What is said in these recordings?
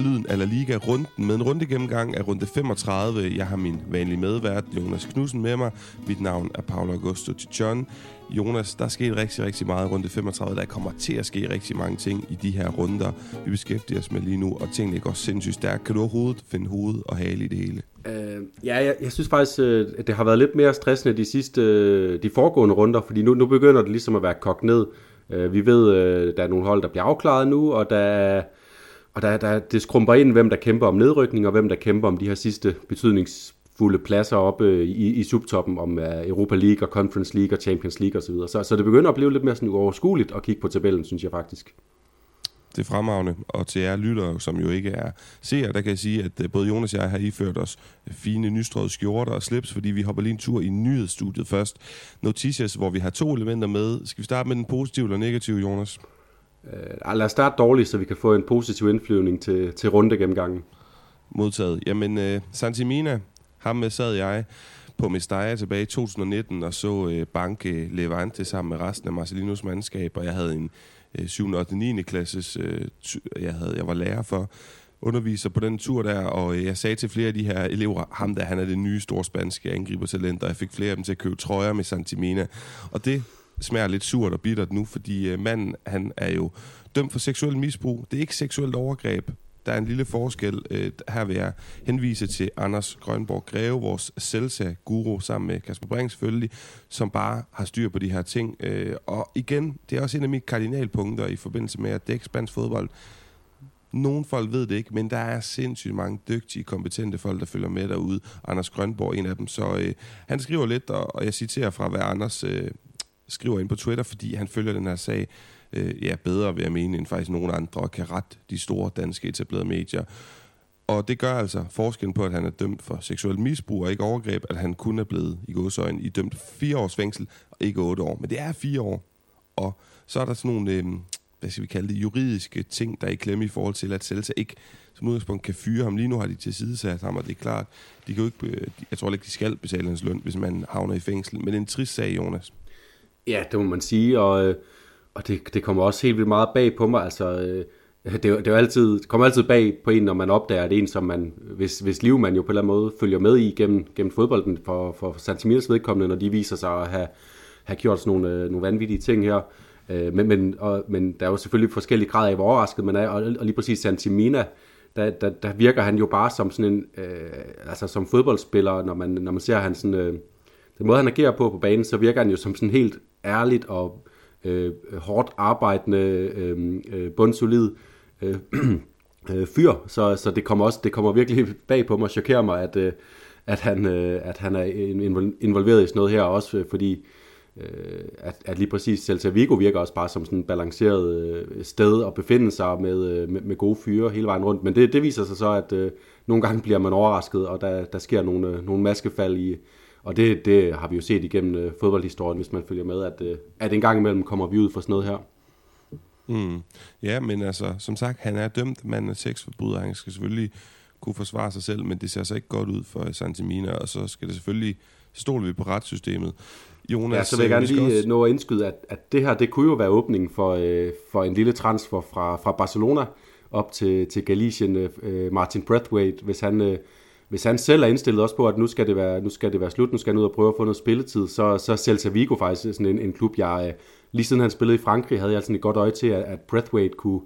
lyden af La Liga-runden med en runde gennemgang af runde 35. Jeg har min vanlige medvært, Jonas Knudsen, med mig. Mit navn er Paolo Augusto Tichon. Jonas, der er sket rigtig, rigtig meget i runde 35. Der kommer til at ske rigtig mange ting i de her runder, vi beskæftiger os med lige nu, og tingene går sindssygt stærkt. Kan du overhovedet finde hoved og hale i det hele? Øh, ja, jeg, jeg synes faktisk, øh, at det har været lidt mere stressende de sidste, øh, de foregående runder, fordi nu, nu begynder det ligesom at være kogt ned. Øh, vi ved, der er nogle hold, der bliver afklaret nu, og der er og der, der, det skrumper ind, hvem der kæmper om nedrykning, og hvem der kæmper om de her sidste betydningsfulde pladser oppe øh, i, i subtoppen om øh, Europa League og Conference League og Champions League osv. Så, så det begynder at blive lidt mere sådan uoverskueligt at kigge på tabellen, synes jeg faktisk. Det er fremragende, og til jer lyttere, som jo ikke er seere, der kan jeg sige, at øh, både Jonas og jeg har iført os fine nystrøede skjorter og slips, fordi vi hopper lige en tur i nyhedsstudiet først. Noticias, hvor vi har to elementer med. Skal vi starte med den positive eller negative, Jonas? Øh, lad os starte dårligt, så vi kan få en positiv indflyvning til, til runde gennemgangen. Modtaget. Jamen, øh, Santimina, ham med sad jeg på Mestalla tilbage i 2019 og så øh, banke Levante sammen med resten af Marcelinos mandskab, og jeg havde en øh, 7. og 9. klasses, øh, jeg, havde, jeg var lærer for, underviser på den tur der, og øh, jeg sagde til flere af de her elever, ham der, han er det nye store spanske angribertalent, og jeg fik flere af dem til at købe trøjer med Santimina. Og det smager lidt surt og bittert nu, fordi øh, manden, han er jo dømt for seksuel misbrug. Det er ikke seksuelt overgreb. Der er en lille forskel. Øh, her vil jeg henvise til Anders Grønborg Greve, vores Celsa-guru, sammen med Kasper Brink selvfølgelig, som bare har styr på de her ting. Øh, og igen, det er også en af mine kardinalpunkter i forbindelse med at dække spansk fodbold. Nogle folk ved det ikke, men der er sindssygt mange dygtige, kompetente folk, der følger med derude. Anders Grønborg en af dem. Så øh, han skriver lidt, og, og jeg citerer fra, hvad Anders øh, skriver ind på Twitter, fordi han følger den her sag øh, ja, bedre, vil jeg mene, end faktisk nogen andre, og kan rette de store danske etablerede medier. Og det gør altså forskellen på, at han er dømt for seksuel misbrug og ikke overgreb, at han kun er blevet i godsøjen i dømt fire års fængsel, og ikke otte år. Men det er fire år. Og så er der sådan nogle, øh, hvad skal vi kalde det, juridiske ting, der er i klemme i forhold til, at Celta ikke som udgangspunkt kan fyre ham. Lige nu har de tilsidesat ham, og det er klart, de kan jo ikke, øh, jeg tror ikke, de skal betale hans løn, hvis man havner i fængsel. Men det er en trist sag, Jonas. Ja, det må man sige, og, øh, og det, det kommer også helt vildt meget bag på mig. Altså, øh, det, det, er jo altid, det kommer altid bag på en, når man opdager, at det er en, som man, hvis, hvis liv man jo på en eller anden måde følger med i gennem, gennem fodbolden for, for Santimirs vedkommende, når de viser sig at have, have gjort sådan nogle, øh, nogle vanvittige ting her. Men, men, og, men der er jo selvfølgelig forskellige grader af, hvor overrasket man er, og, og lige præcis Santimina, der, der, der virker han jo bare som sådan en, øh, altså som fodboldspiller, når man, når man ser han sådan, øh, den måde han agerer på på banen, så virker han jo som sådan helt ærligt og øh, hårdt arbejdende, øh, øh, bundsolid øh, øh, fyr, så, så det kommer også det kommer virkelig bag på mig og chokerer mig, at, øh, at, han, øh, at han er involveret i sådan noget her, også øh, fordi øh, at, at lige præcis Celta Vigo virker også bare som sådan et balanceret øh, sted at befinde sig med, øh, med, med gode fyre hele vejen rundt, men det, det viser sig så, at øh, nogle gange bliver man overrasket, og der, der sker nogle, øh, nogle maskefald i, og det, det har vi jo set igennem øh, fodboldhistorien, hvis man følger med, at, øh, at en gang imellem kommer vi ud for sådan noget her. Mm. Ja, men altså, som sagt, han er dømt mand af sexforbryder. Han skal selvfølgelig kunne forsvare sig selv, men det ser så ikke godt ud for Santimina, og så skal det selvfølgelig, så stoler vi på retssystemet. Jonas, ja, så vil jeg gerne lige også... nå at indskyde, at, at det her, det kunne jo være åbningen for, øh, for en lille transfer fra, fra Barcelona op til, til Galicien, øh, Martin Brathwaite, hvis han... Øh, hvis han selv er indstillet også på, at nu skal det være, nu skal det være slut, nu skal han ud og prøve at få noget spilletid, så, så Celta Vigo faktisk sådan en, en klub, jeg øh, lige siden han spillede i Frankrig, havde jeg sådan et godt øje til, at, at Breathwaite kunne,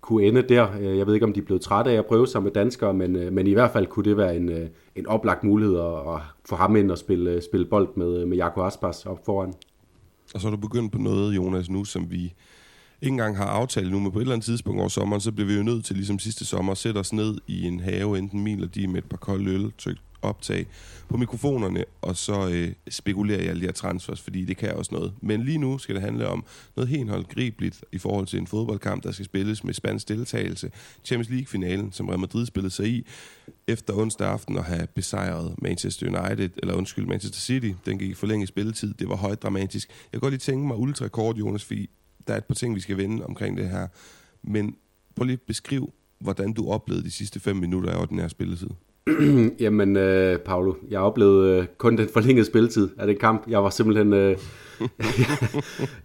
kunne ende der. Øh, jeg ved ikke, om de er blevet trætte af at prøve sig med danskere, men, øh, men i hvert fald kunne det være en, en oplagt mulighed at, at få ham ind og spille, spille bold med, med Jaco Aspas op foran. Og så er du begyndt på noget, Jonas, nu som vi ikke engang har aftalt nu, men på et eller andet tidspunkt over sommeren, så bliver vi jo nødt til, ligesom sidste sommer, at sætte os ned i en have, enten min eller de med et par kolde øl, tryk optag på mikrofonerne, og så øh, spekulerer jeg lige af transfers, fordi det kan også noget. Men lige nu skal det handle om noget helt håndgribeligt i forhold til en fodboldkamp, der skal spilles med spansk deltagelse. Champions League-finalen, som Real Madrid spillede sig i, efter onsdag aften at have besejret Manchester United, eller undskyld, Manchester City. Den gik i forlænget spilletid. Det var højt dramatisk. Jeg kan godt lige tænke mig ultrakort, Jonas, fordi der er et par ting, vi skal vende omkring det her. Men prøv lige at beskrive, hvordan du oplevede de sidste fem minutter af ordinær spilletid. Jamen, øh, Paolo, jeg oplevede øh, kun den forlængede spilletid af den kamp. Jeg var simpelthen... Øh,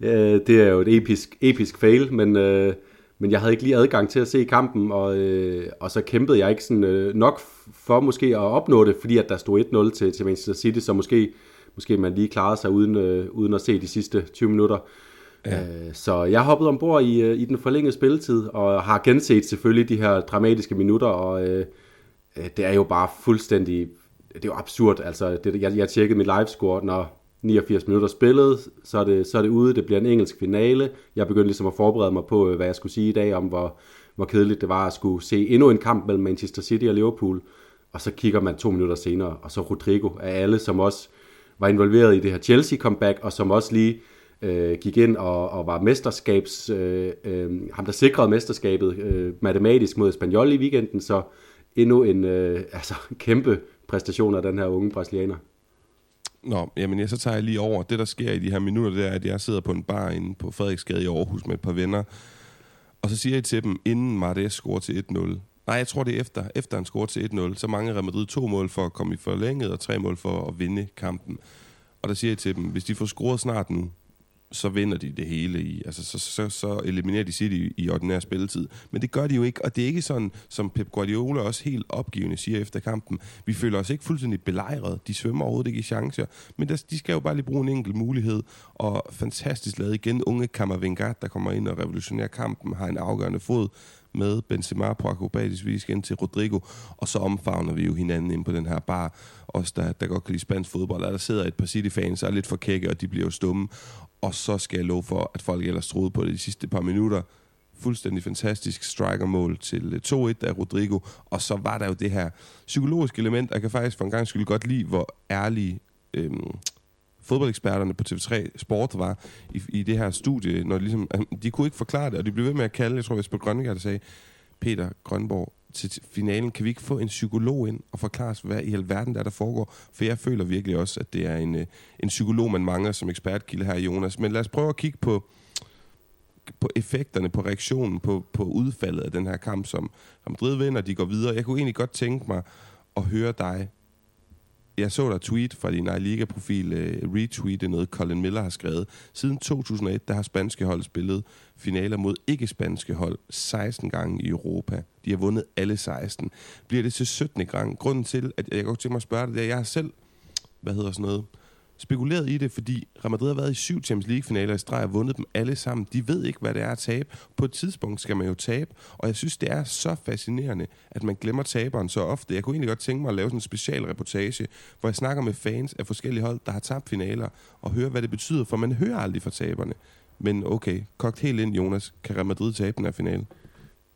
øh, det er jo et episk, episk fail, men, øh, men jeg havde ikke lige adgang til at se kampen, og, øh, og så kæmpede jeg ikke sådan, øh, nok for måske at opnå det, fordi at der stod 1-0 til, til Manchester City, så måske, måske man lige klarede sig uden, øh, uden at se de sidste 20 minutter. Ja. Øh, så jeg hoppede ombord i, øh, i den forlængede spilletid, og har genset selvfølgelig de her dramatiske minutter, og øh, øh, det er jo bare fuldstændig, det er jo absurd, altså det, jeg, jeg tjekkede mit livescore, når 89 minutter spillet, så er, det, så er det ude, det bliver en engelsk finale. Jeg begyndte ligesom at forberede mig på, øh, hvad jeg skulle sige i dag, om hvor, hvor kedeligt det var at skulle se endnu en kamp mellem Manchester City og Liverpool, og så kigger man to minutter senere, og så Rodrigo af alle, som også var involveret i det her Chelsea-comeback, og som også lige øh, gik ind og, og var mesterskabs, øh, øh, ham der sikrede mesterskabet øh, matematisk mod Espanyol i weekenden, så endnu en øh, altså, kæmpe præstation af den her unge brasilianer. Nå, jamen jeg så tager jeg lige over. Det, der sker i de her minutter, det er, at jeg sidder på en bar inde på Frederiksgade i Aarhus med et par venner, og så siger jeg til dem, inden Martes scorer til 1-0, nej, jeg tror det er efter, efter han scorer til 1-0, så mangler Real Madrid to mål for at komme i forlænget, og tre mål for at vinde kampen. Og der siger jeg til dem, hvis de får scoret snart nu, så vinder de det hele i. Altså, så, så, så eliminerer de City i, i ordinær spilletid. Men det gør de jo ikke, og det er ikke sådan, som Pep Guardiola også helt opgivende siger efter kampen. Vi føler os ikke fuldstændig belejret. De svømmer overhovedet ikke i chancer. Men der, de skal jo bare lige bruge en enkelt mulighed. Og fantastisk lavet igen. Unge Kammervingard, der kommer ind og revolutionerer kampen, har en afgørende fod med Benzema på akrobatisk vis ind til Rodrigo, og så omfavner vi jo hinanden ind på den her bar. Os, der, der godt kan lide spansk fodbold, og der sidder et par City-fans, der er lidt for kække, og de bliver jo stumme. Og så skal jeg love for, at folk ellers troede på det de sidste par minutter. Fuldstændig fantastisk strikermål til øh, 2-1 af Rodrigo. Og så var der jo det her psykologiske element. Jeg kan faktisk for en gang skyld godt lide, hvor ærlige øhm, fodboldeksperterne på TV3 Sport var i, i det her studie. Når de, ligesom, de kunne ikke forklare det, og de blev ved med at kalde, jeg tror, Jesper var der sagde, Peter Grønborg, til finalen, kan vi ikke få en psykolog ind og forklare os, hvad i alverden der, der foregår? For jeg føler virkelig også, at det er en, øh, en psykolog, man mangler som ekspertkilde her, Jonas. Men lad os prøve at kigge på, på effekterne, på reaktionen, på, på udfaldet af den her kamp, som Madrid vinder, de går videre. Jeg kunne egentlig godt tænke mig at høre dig jeg så der tweet fra din Liga-profil, uh, øh, retweete noget, Colin Miller har skrevet. Siden 2001, der har spanske hold spillet finaler mod ikke-spanske hold 16 gange i Europa. De har vundet alle 16. Bliver det til 17. gang? Grunden til, at jeg godt tænke mig at spørge dig, det er, at jeg har selv, hvad hedder sådan noget, spekuleret i det, fordi Real Madrid har været i syv Champions League-finaler i streg og vundet dem alle sammen. De ved ikke, hvad det er at tabe. På et tidspunkt skal man jo tabe, og jeg synes, det er så fascinerende, at man glemmer taberen så ofte. Jeg kunne egentlig godt tænke mig at lave sådan en special reportage, hvor jeg snakker med fans af forskellige hold, der har tabt finaler, og høre, hvad det betyder, for man hører aldrig fra taberne. Men okay, kogt helt ind, Jonas. Kan Real Madrid tabe den her finale?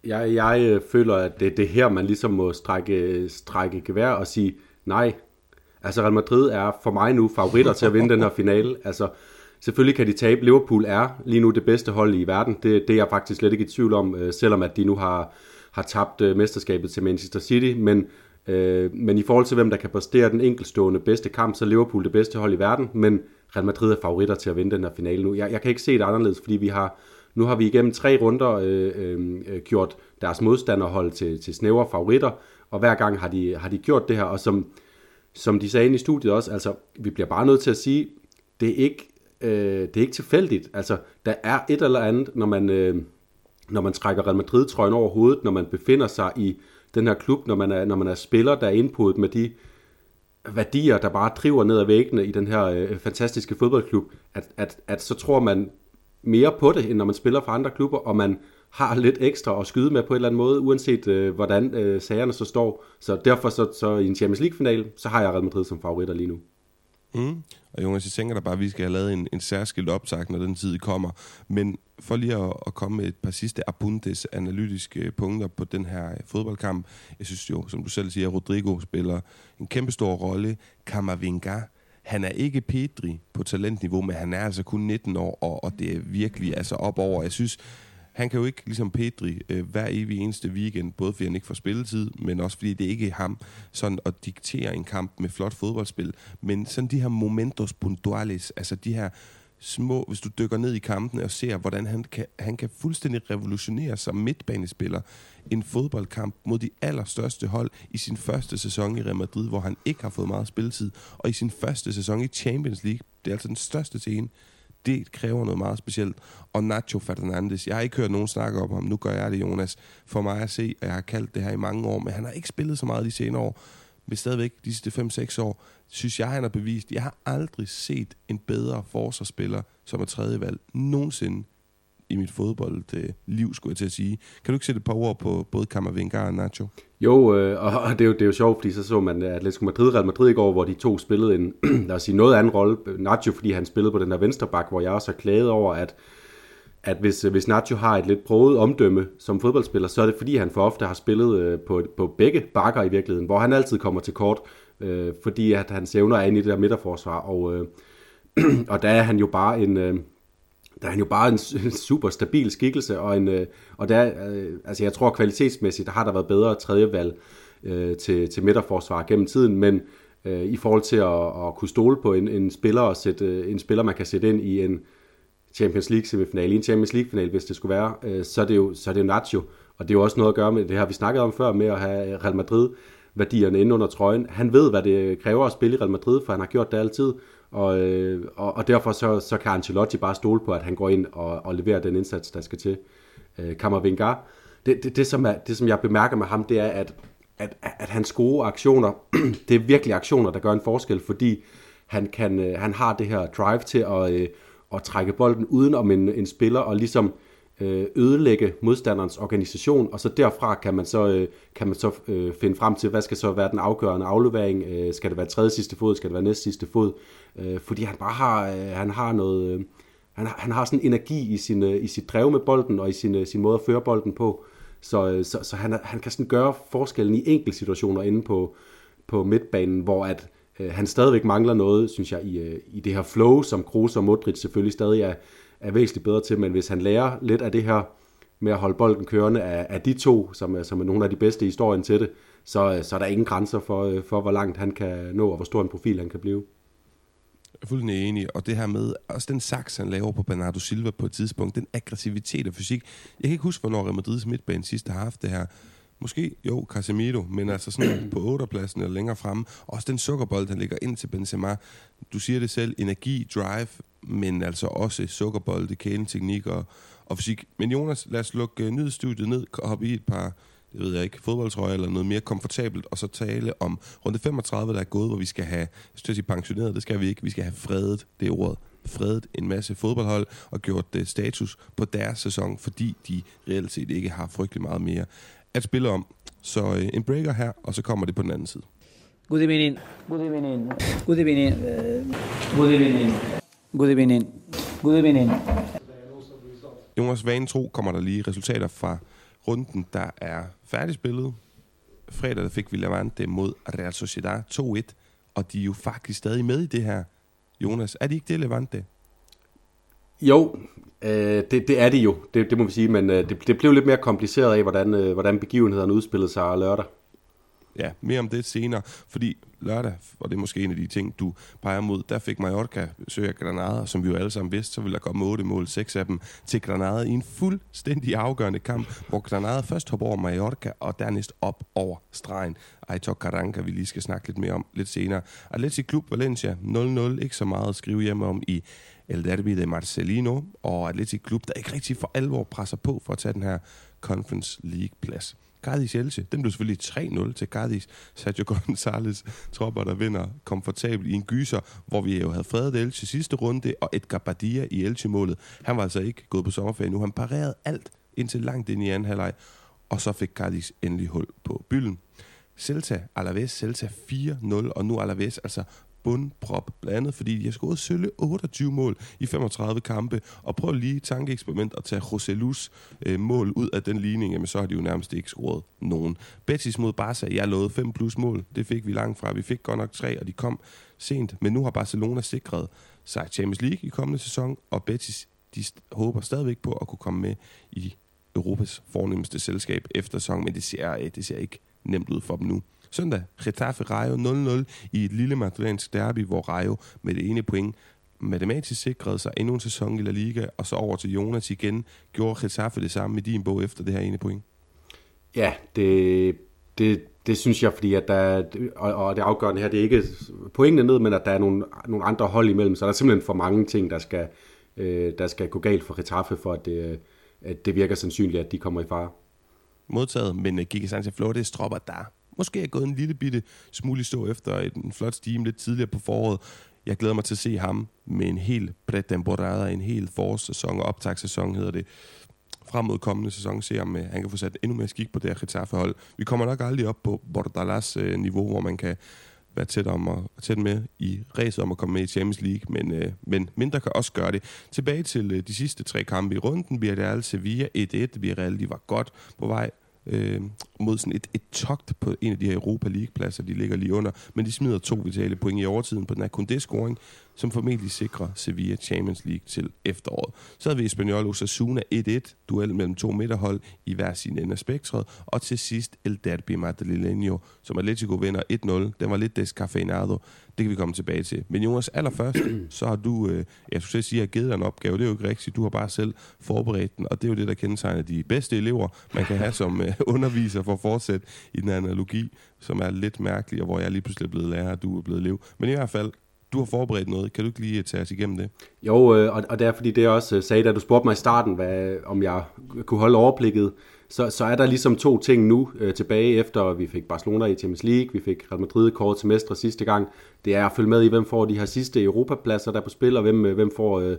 Jeg, jeg øh, føler, at det, er det her, man ligesom må strække, strække gevær og sige, nej, Altså Real Madrid er for mig nu favoritter til at vinde den her finale. Altså selvfølgelig kan de tabe. Liverpool er lige nu det bedste hold i verden. Det, det er jeg faktisk slet ikke i tvivl om, øh, selvom at de nu har, har tabt øh, mesterskabet til Manchester City. Men, øh, men i forhold til hvem der kan præstere den enkeltstående bedste kamp, så er Liverpool det bedste hold i verden. Men Real Madrid er favoritter til at vinde den her finale nu. Jeg, jeg kan ikke se det anderledes, fordi vi har nu har vi igennem tre runder øh, øh, øh gjort deres modstanderhold til, til snævre favoritter, og hver gang har de, har de gjort det her, og som, som de sagde inde i studiet også, altså, vi bliver bare nødt til at sige, det er ikke, øh, det er ikke tilfældigt. Altså, der er et eller andet, når man, øh, når man trækker Real Madrid-trøjen over hovedet, når man befinder sig i den her klub, når man er, når man er spiller, der er indputtet med de værdier, der bare driver ned ad væggene i den her øh, fantastiske fodboldklub, at, at, at så tror man mere på det, end når man spiller for andre klubber, og man har lidt ekstra at skyde med på en eller anden måde, uanset øh, hvordan øh, sagerne så står. Så derfor så, så i en Champions League-final, så har jeg Real Madrid som favoritter lige nu. Mm. Og Jonas, jeg tænker da bare, at vi skal have lavet en, en særskilt optag, når den tid kommer. Men for lige at, at komme med et par sidste abundes analytiske øh, punkter på den her øh, fodboldkamp. Jeg synes jo, som du selv siger, Rodrigo spiller en kæmpe stor rolle. Kamavinga, han er ikke Pedri på talentniveau, men han er altså kun 19 år, og, og det er virkelig altså op over. Jeg synes, han kan jo ikke, ligesom Pedri, øh, hver evig eneste weekend, både fordi han ikke får spilletid, men også fordi det ikke er ham, sådan at diktere en kamp med flot fodboldspil. Men sådan de her momentos puntuales, altså de her små, hvis du dykker ned i kampen og ser, hvordan han kan, han kan fuldstændig revolutionere som midtbanespiller en fodboldkamp mod de allerstørste hold i sin første sæson i Real Madrid, hvor han ikke har fået meget spilletid, og i sin første sæson i Champions League, det er altså den største scene, det kræver noget meget specielt. Og Nacho Fernandes, jeg har ikke hørt nogen snakke om ham, nu gør jeg det, Jonas. For mig at se, at jeg har kaldt det her i mange år, men han har ikke spillet så meget de senere år. Men stadigvæk de sidste 5-6 år, synes jeg, han har bevist, jeg har aldrig set en bedre forsvarsspiller, som er tredje valg nogensinde i mit fodboldliv, skulle jeg til at sige. Kan du ikke sætte et par ord på både Kammervenga og Nacho? Jo, øh, og det er jo, det er jo sjovt, fordi så så man Atletico Madrid, Real Madrid i går, hvor de to spillede en, lad os sige, noget anden rolle. Nacho, fordi han spillede på den der venstre bak, hvor jeg også har klaget over, at at hvis, hvis Nacho har et lidt prøvet omdømme som fodboldspiller, så er det fordi, han for ofte har spillet øh, på, på begge bakker i virkeligheden, hvor han altid kommer til kort, øh, fordi at han sævner er inde i det der midterforsvar, og, øh, og der er han jo bare en... Øh, der er han jo bare en, super stabil skikkelse, og, en, øh, og der, øh, altså jeg tror kvalitetsmæssigt, der har der været bedre tredjevalg øh, til, til midterforsvar gennem tiden, men øh, i forhold til at, at kunne stole på en, en spiller og sætte, øh, en spiller, man kan sætte ind i en Champions League semifinale, i en Champions League final, hvis det skulle være, øh, så, er det jo, så er det jo Nacho, og det er jo også noget at gøre med det her, vi snakkede om før, med at have Real Madrid værdierne inde under trøjen. Han ved, hvad det kræver at spille i Real Madrid, for han har gjort det altid, og, øh, og, og derfor så, så kan Ancelotti bare stole på, at han går ind og, og leverer den indsats, der skal til. Øh, Kammervenga, det, det, det, som er, det, som jeg bemærker med ham, det er, at, at, at hans gode aktioner, det er virkelig aktioner, der gør en forskel, fordi han, kan, øh, han har det her drive til at, øh, at trække bolden uden om en, en spiller, og ligesom øh, Øh, ødelægge modstanderens organisation, og så derfra kan man så, øh, kan man så øh, finde frem til, hvad skal så være den afgørende aflevering, øh, skal det være tredje sidste fod, skal det være næst sidste fod, øh, fordi han bare har, øh, han har noget, øh, han, han har sådan en energi i, sin, øh, i sit drev med bolden, og i sin, øh, sin måde at føre bolden på, så, så, så han, han kan sådan gøre forskellen i enkelte situationer inde på, på midtbanen, hvor at øh, han stadigvæk mangler noget, synes jeg, i, i det her flow, som Kroos og Modric selvfølgelig stadig er, er væsentligt bedre til, men hvis han lærer lidt af det her med at holde bolden kørende af, af de to, som er, som er nogle af de bedste i historien til det, så, så er der ingen grænser for, øh, for, hvor langt han kan nå, og hvor stor en profil han kan blive. Jeg er fuldstændig enig, og det her med, også den saks, han laver på Bernardo Silva på et tidspunkt, den aggressivitet og fysik. Jeg kan ikke huske, hvornår Real Madrid's midtbane sidst har haft det her. Måske, jo, Casemiro, men altså sådan på 8. pladsen eller længere fremme. Også den sukkerbold, der ligger ind til Benzema. Du siger det selv, energi, drive, men altså også sukkerbolde, kæleteknik og, og fysik. Men Jonas, lad os lukke uh, nyhedsstudiet ned og hoppe i et par, det ved jeg ikke, fodboldtrøjer eller noget mere komfortabelt, og så tale om runde 35, der er gået, hvor vi skal have, jeg sige pensioneret, det skal vi ikke, vi skal have fredet, det er ordet, fredet en masse fodboldhold og gjort det status på deres sæson, fordi de reelt set ikke har frygtelig meget mere at spille om. Så uh, en breaker her, og så kommer det på den anden side. Good evening. Good evening. Good evening. Uh, good evening. Good evening. Good evening. Jonas Vane tro kommer der lige resultater fra runden, der er færdigspillet. Fredag der fik vi Levante mod Real Sociedad 2-1, og de er jo faktisk stadig med i det her. Jonas, er de ikke det Levante? Jo, øh, det, det er det jo, det, det må vi sige, men øh, det, det blev lidt mere kompliceret af, hvordan, øh, hvordan begivenhederne udspillede sig lørdag. Ja, mere om det senere, fordi lørdag, og det er måske en af de ting, du peger mod, der fik Mallorca søge Granada, som vi jo alle sammen vidste, så ville der komme 8 mål, 6 af dem til Granada i en fuldstændig afgørende kamp, hvor Granada først hopper over Mallorca, og dernæst op over stregen. Aitor Karanka, vi lige skal snakke lidt mere om lidt senere. Atletic Klub Valencia 0-0, ikke så meget at skrive hjemme om i El Derby de Marcelino, og Atletic Klub, der ikke rigtig for alvor presser på for at tage den her Conference League-plads. Cardis Chelsea, den blev selvfølgelig 3-0 til Cardis. Sergio González tropper, der vinder komfortabelt i en gyser, hvor vi jo havde fredet Elche sidste runde, og Edgar Badia i Elche-målet. Han var altså ikke gået på sommerferie nu. Han parerede alt indtil langt ind i anden halvleg, og så fik Cardis endelig hul på bylden. Celta, Alaves, Celta 4-0, og nu Alaves altså bundprop, blandet, fordi de har scoret sølle 28 mål i 35 kampe, og prøv lige tankeeksperiment at tage Roselus øh, mål ud af den ligning, jamen så har de jo nærmest ikke scoret nogen. Betis mod Barca, jeg lovede 5 plus mål, det fik vi langt fra, vi fik godt nok 3, og de kom sent, men nu har Barcelona sikret sig Champions League i kommende sæson, og Betis de håber stadigvæk på at kunne komme med i Europas fornemmeste selskab efter sæson, men det ser, øh, det ser ikke nemt ud for dem nu. Søndag, Getafe Rayo 0-0 i et lille madrilensk derby, hvor Rayo med det ene point matematisk sikrede sig endnu en sæson i La Liga, og så over til Jonas igen. Gjorde Getafe det samme med din bog efter det her ene point? Ja, det, det, det synes jeg, fordi at der, og, og det afgørende her, det er ikke pointene ned, men at der er nogle, nogle andre hold imellem, så der er simpelthen for mange ting, der skal, øh, der skal gå galt for Getafe, for at det, at det virker sandsynligt, at de kommer i fare. Modtaget, men uh, Giga Sanchez Flores tropper, der måske er gået en lille bitte smule stå efter en flot stime lidt tidligere på foråret. Jeg glæder mig til at se ham med en helt pretemporada, en helt forårssæson og optagssæson hedder det frem mod kommende sæson, se om han kan få sat endnu mere skik på det her Getafe-hold. Vi kommer nok aldrig op på Bordalas øh, niveau, hvor man kan være tæt, om at, tæt med i ræset om at komme med i Champions League, men, øh, men mindre kan også gøre det. Tilbage til øh, de sidste tre kampe i runden, Villarreal Sevilla 1-1, Villarreal de var godt på vej øh, mod sådan et, et togt på en af de her Europa League-pladser, de ligger lige under, men de smider to vitale point i overtiden på den her Koundé-scoring, som formentlig sikrer Sevilla Champions League til efteråret. Så havde vi Espanyol Osasuna 1-1, duel mellem to midterhold i hver sin ende af spektret, og til sidst El Derby Madrileño, som Atletico vinder 1-0. Den var lidt descafeinado, det kan vi komme tilbage til. Men Jonas, allerførst, så har du, øh, jeg skulle sige, at givet dig en opgave. Det er jo ikke rigtigt. Du har bare selv forberedt den, og det er jo det, der kendetegner de bedste elever, man kan have som øh, underviser for at fortsætte i den analogi, som er lidt mærkelig, og hvor jeg lige pludselig er blevet lærer, og du er blevet elev. Men i hvert fald, du har forberedt noget. Kan du ikke lige øh, tage os igennem det? Jo, øh, og, og det er fordi, det jeg også øh, sagde, da du spurgte mig i starten, hvad, om jeg kunne holde overblikket, så, så er der ligesom to ting nu øh, tilbage, efter vi fik Barcelona i Champions League, vi fik Real Madrid kort til mestre sidste gang. Det er at følge med i, hvem får de her sidste Europapladser der på spil, og hvem, øh, hvem får... Øh,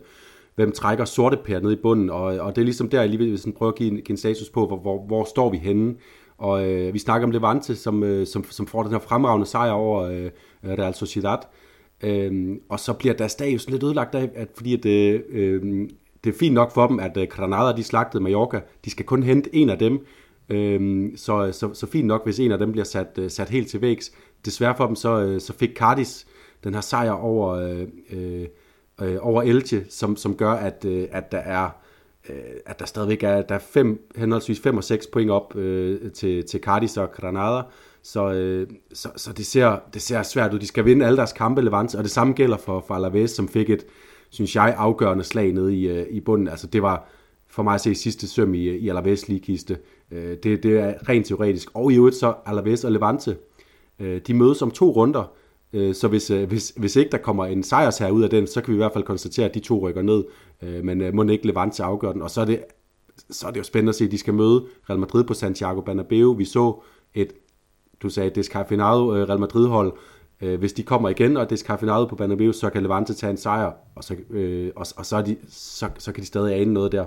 hvem trækker sorte pær ned i bunden, og, og det er ligesom der, jeg lige vil sådan prøve at give en, give en status på, hvor, hvor, hvor står vi henne. Og øh, vi snakker om Levante, som, øh, som, som får den her fremragende sejr over øh, Real Sociedad. Øhm, og så bliver deres dag jo sådan lidt ødelagt af, at, fordi at, øh, øhm, det er fint nok for dem, at øh, Granada de slagtede Mallorca. De skal kun hente en af dem. Øhm, så, så, så fint nok, hvis en af dem bliver sat, øh, sat helt til vægs. Desværre for dem, så, øh, så fik Cardis den her sejr over, øh, øh, øh, over Elche, som, som gør, at, øh, at der er øh, at der stadigvæk er, der er fem, henholdsvis 5 og 6 point op øh, til, til Cardis og Granada. Så, øh, så, så det, ser, det ser svært ud. De skal vinde alle deres kampe, Levante, og det samme gælder for, for Alaves, som fik et, synes jeg, afgørende slag nede i, øh, i bunden. Altså det var for mig at se sidste søm i, i Alaves ligekiste. Øh, det, det er rent teoretisk. Og i øvrigt så Alaves og Levante, øh, de mødes om to runder, øh, så hvis, øh, hvis, hvis ikke der kommer en sejrs her ud af den, så kan vi i hvert fald konstatere, at de to rykker ned, øh, men må ikke Levante afgøre den. Og så er, det, så er det jo spændende at se, at de skal møde Real Madrid på Santiago Bernabeu. Vi så et, du sagde, Descafeinado øh, Real Madrid hold, øh, hvis de kommer igen, og det på Bernabeu, så kan Levante tage en sejr, og så, øh, og, og så, er de, så, så kan de stadig ane noget der.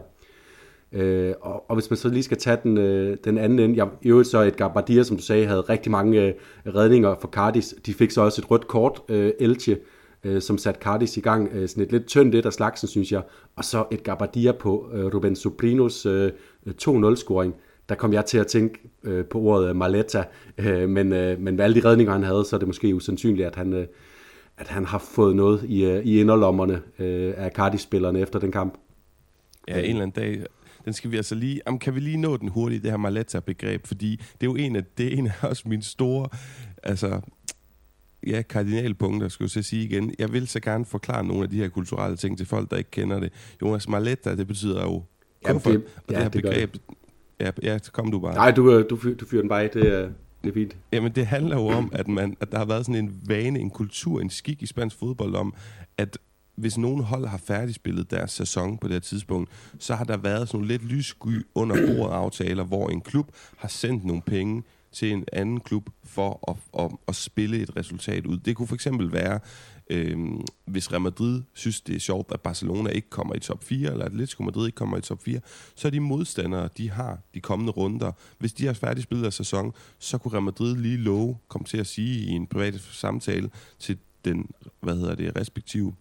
Øh, og, og hvis man så lige skal tage den, øh, den anden ende, jeg, i øvrigt så et Bardia, som du sagde, havde rigtig mange øh, redninger for Cardis. De fik så også et rødt kort, øh, Elche, øh, som satte Cardis i gang. Øh, sådan et lidt tyndt lidt af slagsen, synes jeg. Og så et Bardia på øh, Ruben Sobrinos øh, øh 2-0-scoring der kom jeg til at tænke øh, på ordet Maletta, øh, men, øh, men med alle de redninger, han havde, så er det måske usandsynligt, at han, øh, at han har fået noget i, øh, i inderlommerne øh, af Cardiff-spillerne efter den kamp. Ja, en eller anden dag, den skal vi altså lige... Jamen, kan vi lige nå den hurtigt, det her Maletta-begreb? Fordi det er jo en af, det er en af også mine store... Altså, ja, kardinalpunkter, skulle jeg sige igen. Jeg vil så gerne forklare nogle af de her kulturelle ting til folk, der ikke kender det. Jonas Maletta, det betyder jo... Jamen, det, og det her det begreb, det. Ja, ja, kom du bare. Nej, du, øh, du, du fyrer den bare af. Det er, det er fint. Jamen, det handler jo om, at, man, at der har været sådan en vane, en kultur, en skik i spansk fodbold om, at hvis nogen hold har færdigspillet deres sæson på det her tidspunkt, så har der været sådan nogle lidt lyssky under bordet aftaler, hvor en klub har sendt nogle penge til en anden klub for at, at, at spille et resultat ud. Det kunne for eksempel være, øh, hvis Real Madrid synes, det er sjovt, at Barcelona ikke kommer i top 4, eller Atletico Madrid ikke kommer i top 4, så er de modstandere, de har de kommende runder. Hvis de har færdigspillet af sæson, så kunne Real Madrid lige love, komme til at sige i en privat samtale til den, hvad hedder det, respektive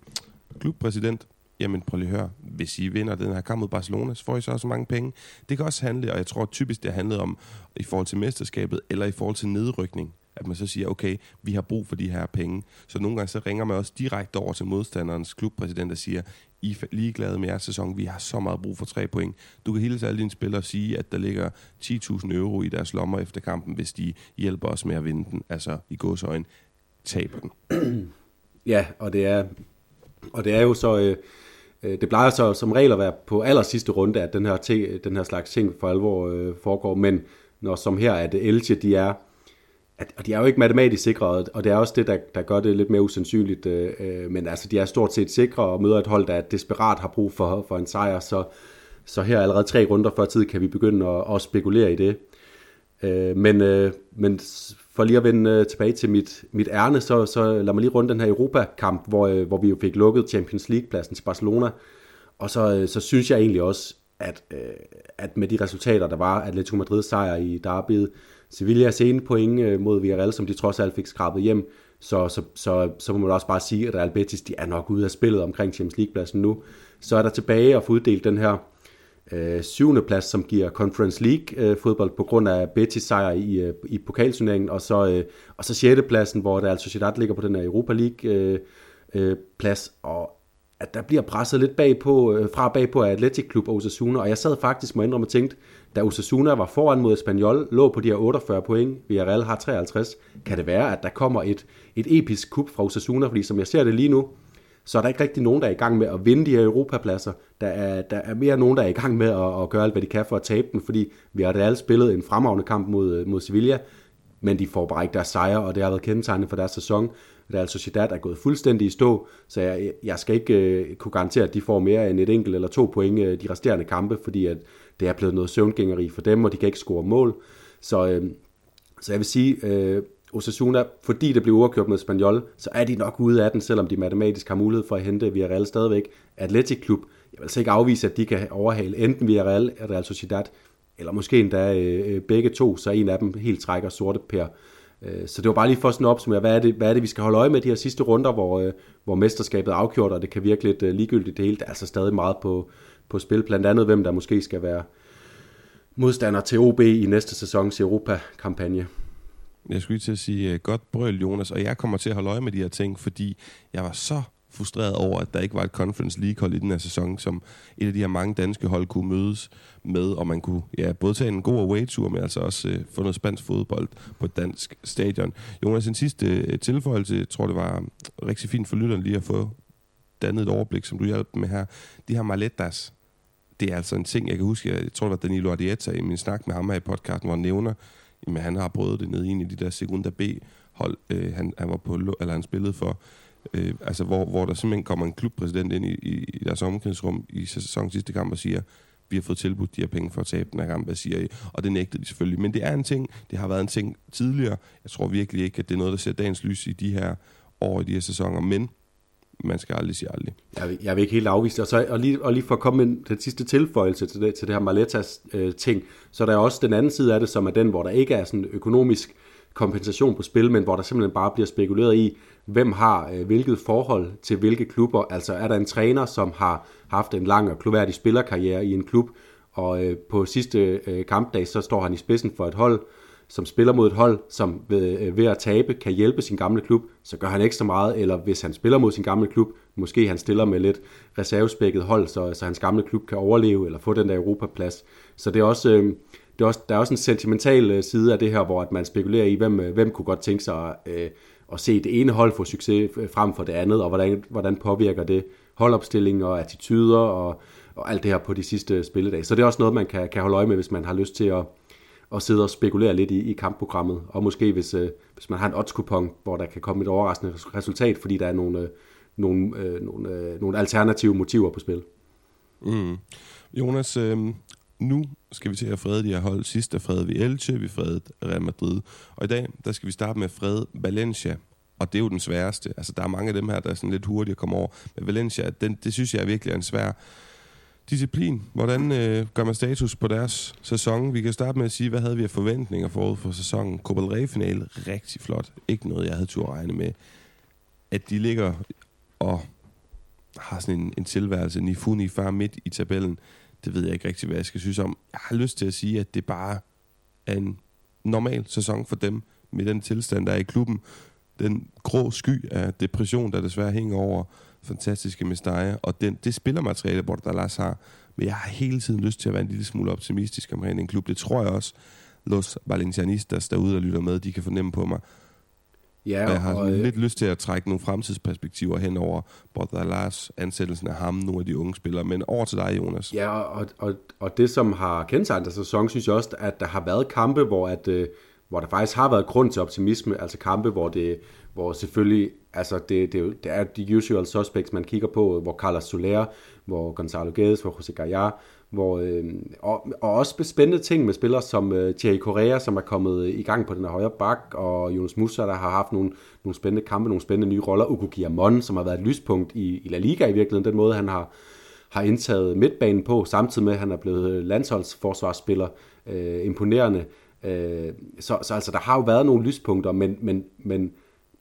klubpræsident, jamen prøv lige at høre, hvis I vinder den her kamp mod Barcelona, så får I så også mange penge. Det kan også handle, og jeg tror typisk, det handlede om i forhold til mesterskabet, eller i forhold til nedrykning at man så siger, okay, vi har brug for de her penge. Så nogle gange så ringer man også direkte over til modstanderens klubpræsident og siger, I er ligeglade med jeres sæson, vi har så meget brug for tre point. Du kan hilse alle dine spillere og sige, at der ligger 10.000 euro i deres lommer efter kampen, hvis de hjælper os med at vinde den. Altså i gåsøjne taber den. Ja, og det er, og det er jo så... Øh, øh det plejer så som regel at være på aller sidste runde, at den her, te, den her slags ting for alvor øh, foregår, men når som her, at Elche, de er at, og de er jo ikke matematisk sikre, og det er også det, der, der gør det lidt mere usandsynligt, øh, øh, men altså, de er stort set sikre og møder et hold, der desperat har brug for, for en sejr, så, så her allerede tre runder før tid kan vi begynde at, at spekulere i det. Øh, men, øh, men for lige at vende øh, tilbage til mit, mit ærne, så, så lad mig lige runde den her Europa-kamp, hvor, øh, hvor vi jo fik lukket Champions League-pladsen til Barcelona, og så, øh, så synes jeg egentlig også, at, øh, at med de resultater, der var, Atletico Madrid sejr i derbyet, Sevilla sene point øh, mod Villarreal, som de trods alt fik skrabet hjem, så, så, så, så må man også bare sige, at Real Betis de er nok ude af spillet omkring Champions League-pladsen nu. Så er der tilbage at få uddelt den her øh, syvende plads, som giver Conference League øh, fodbold på grund af Betis sejr i, øh, i pokalturneringen, og så, øh, og så sjette pladsen, hvor der altså Sociedad ligger på den her Europa League øh, øh, plads, og at der bliver presset lidt bagpå, øh, fra bagpå af Athletic Klub og Osasuna, og jeg sad faktisk, må ændre indrømme, og tænkte, da Osasuna var foran mod Espanyol, lå på de her 48 point, Villarreal har 53, kan det være, at der kommer et, et episk kup fra Osasuna, fordi som jeg ser det lige nu, så er der ikke rigtig nogen, der er i gang med at vinde de her europapladser. Der er, der er mere nogen, der er i gang med at, at gøre alt, hvad de kan for at tabe dem, fordi vi har alle spillet en fremragende kamp mod, mod Sevilla, men de får bare ikke deres sejre, og det har været kendetegnende for deres sæson. Real Sociedad er gået fuldstændig i stå, så jeg, jeg skal ikke øh, kunne garantere, at de får mere end et enkelt eller to point øh, de resterende kampe, fordi at det er blevet noget søvngængeri for dem, og de kan ikke score mål. Så, øh, så jeg vil sige, øh, Osasuna, fordi det bliver uafgjort med Spaniol, så er de nok ude af den, selvom de matematisk har mulighed for at hente Villarreal stadigvæk. Atletic Klub, jeg vil altså ikke afvise, at de kan overhale enten Villarreal eller Real Sociedad, eller måske endda øh, øh, begge to, så en af dem helt trækker sorte per. Øh, så det var bare lige for sådan at opsummere, hvad er, det, hvad er det, vi skal holde øje med de her sidste runder, hvor, øh, hvor mesterskabet er afgjort, og det kan virke lidt øh, ligegyldigt det hele. Der er altså stadig meget på, på spil, blandt andet hvem der måske skal være modstander til OB i næste sæsons Europa-kampagne. Jeg skulle lige til at sige øh, godt brøl, Jonas, og jeg kommer til at holde øje med de her ting, fordi jeg var så frustreret over, at der ikke var et Conference League-hold i den her sæson, som et af de her mange danske hold kunne mødes med, og man kunne ja, både tage en god away-tur, men altså også øh, få noget spansk fodbold på et dansk stadion. Jonas, en sidste øh, tilføjelse, jeg tror det var rigtig fint for lytteren lige at få dannet et overblik, som du hjalp med her. De her maletas, det er altså en ting, jeg kan huske, jeg tror det var Danilo Ardieta i min snak med ham her i podcasten, hvor han nævner, at han har prøvet det nede i en af de der Segunda B-hold, øh, han, han, var på, eller han spillede for, øh, altså hvor, hvor der simpelthen kommer en klubpræsident ind i, i, i deres omklædningsrum i sæsonens sidste kamp og siger, vi har fået tilbudt de her penge for at tabe den her kamp, hvad siger I? Og det nægtede de selvfølgelig. Men det er en ting, det har været en ting tidligere. Jeg tror virkelig ikke, at det er noget, der ser dagens lys i de her år, i de her sæsoner. Men man skal aldrig sige aldrig. Jeg vil, jeg vil ikke helt afvise det. Og, så, og, lige, og lige for at komme med den sidste tilføjelse til det, til det her Maletas øh, ting, så er der også den anden side af det, som er den, hvor der ikke er sådan økonomisk kompensation på spil, men hvor der simpelthen bare bliver spekuleret i, hvem har øh, hvilket forhold til hvilke klubber. Altså er der en træner, som har haft en lang og kloværdig spillerkarriere i en klub, og øh, på sidste øh, kampdag, så står han i spidsen for et hold, som spiller mod et hold, som ved, øh, ved at tabe kan hjælpe sin gamle klub, så gør han ikke så meget, eller hvis han spiller mod sin gamle klub, måske han stiller med lidt reservespækket hold, så, så hans gamle klub kan overleve eller få den der Europaplads. Så det er også, øh, det er også, der er også en sentimental øh, side af det her, hvor at man spekulerer i, hvem, øh, hvem kunne godt tænke sig øh, at se det ene hold få succes frem for det andet, og hvordan, hvordan påvirker det holdopstilling og attityder og, og alt det her på de sidste spilledage. Så det er også noget, man kan, kan holde øje med, hvis man har lyst til at, og sidde og spekulere lidt i, i kampprogrammet. Og måske hvis, øh, hvis man har en odds hvor der kan komme et overraskende resultat, fordi der er nogle, øh, nogle, øh, nogle, øh, nogle alternative motiver på spil. Mm. Jonas, øh, nu skal vi til at frede de her hold. Sidst der fredede vi Elche, vi fredede Real Madrid. Og i dag, der skal vi starte med at frede Valencia. Og det er jo den sværeste. Altså, der er mange af dem her, der er sådan lidt hurtigt at komme over. Men Valencia, den, det synes jeg er virkelig er en svær disciplin. Hvordan øh, gør man status på deres sæson? Vi kan starte med at sige, hvad havde vi af forventninger forud for sæsonen? Copa finale rigtig flot. Ikke noget, jeg havde tur regne med. At de ligger og har sådan en, en tilværelse, ni fu, ni far midt i tabellen, det ved jeg ikke rigtig, hvad jeg skal synes om. Jeg har lyst til at sige, at det bare er en normal sæson for dem, med den tilstand, der er i klubben. Den grå sky af depression, der desværre hænger over fantastiske Mestalla, og den, det spillermateriale, Bordalas har. Men jeg har hele tiden lyst til at være en lille smule optimistisk omkring en klub. Det tror jeg også, Los Valencianistas derude, der lytter med, de kan fornemme på mig. Ja, og jeg har og, øh, lidt lyst til at trække nogle fremtidsperspektiver hen over Bordalas, ansættelsen af ham, nogle af de unge spillere. Men over til dig, Jonas. Ja, og, og, og det, som har kendetegnet sæson, synes jeg også, at der har været kampe, hvor at, øh, hvor der faktisk har været grund til optimisme, altså kampe, hvor det hvor selvfølgelig, altså det, det, det er de usual suspects, man kigger på, hvor Carlos Soler, hvor Gonzalo Guedes, hvor José Gallar, hvor, øh, og, og også spændende ting med spillere som øh, Thierry Correa, som er kommet øh, i gang på den her højre bak, og Jonas Musa, der har haft nogle, nogle spændende kampe, nogle spændende nye roller. Ugo Guillamon, som har været et lyspunkt i, i La Liga i virkeligheden, den måde han har, har indtaget midtbanen på, samtidig med at han er blevet landsholdsforsvarsspiller. Øh, imponerende. Øh, så, så altså, der har jo været nogle lyspunkter, men, men, men,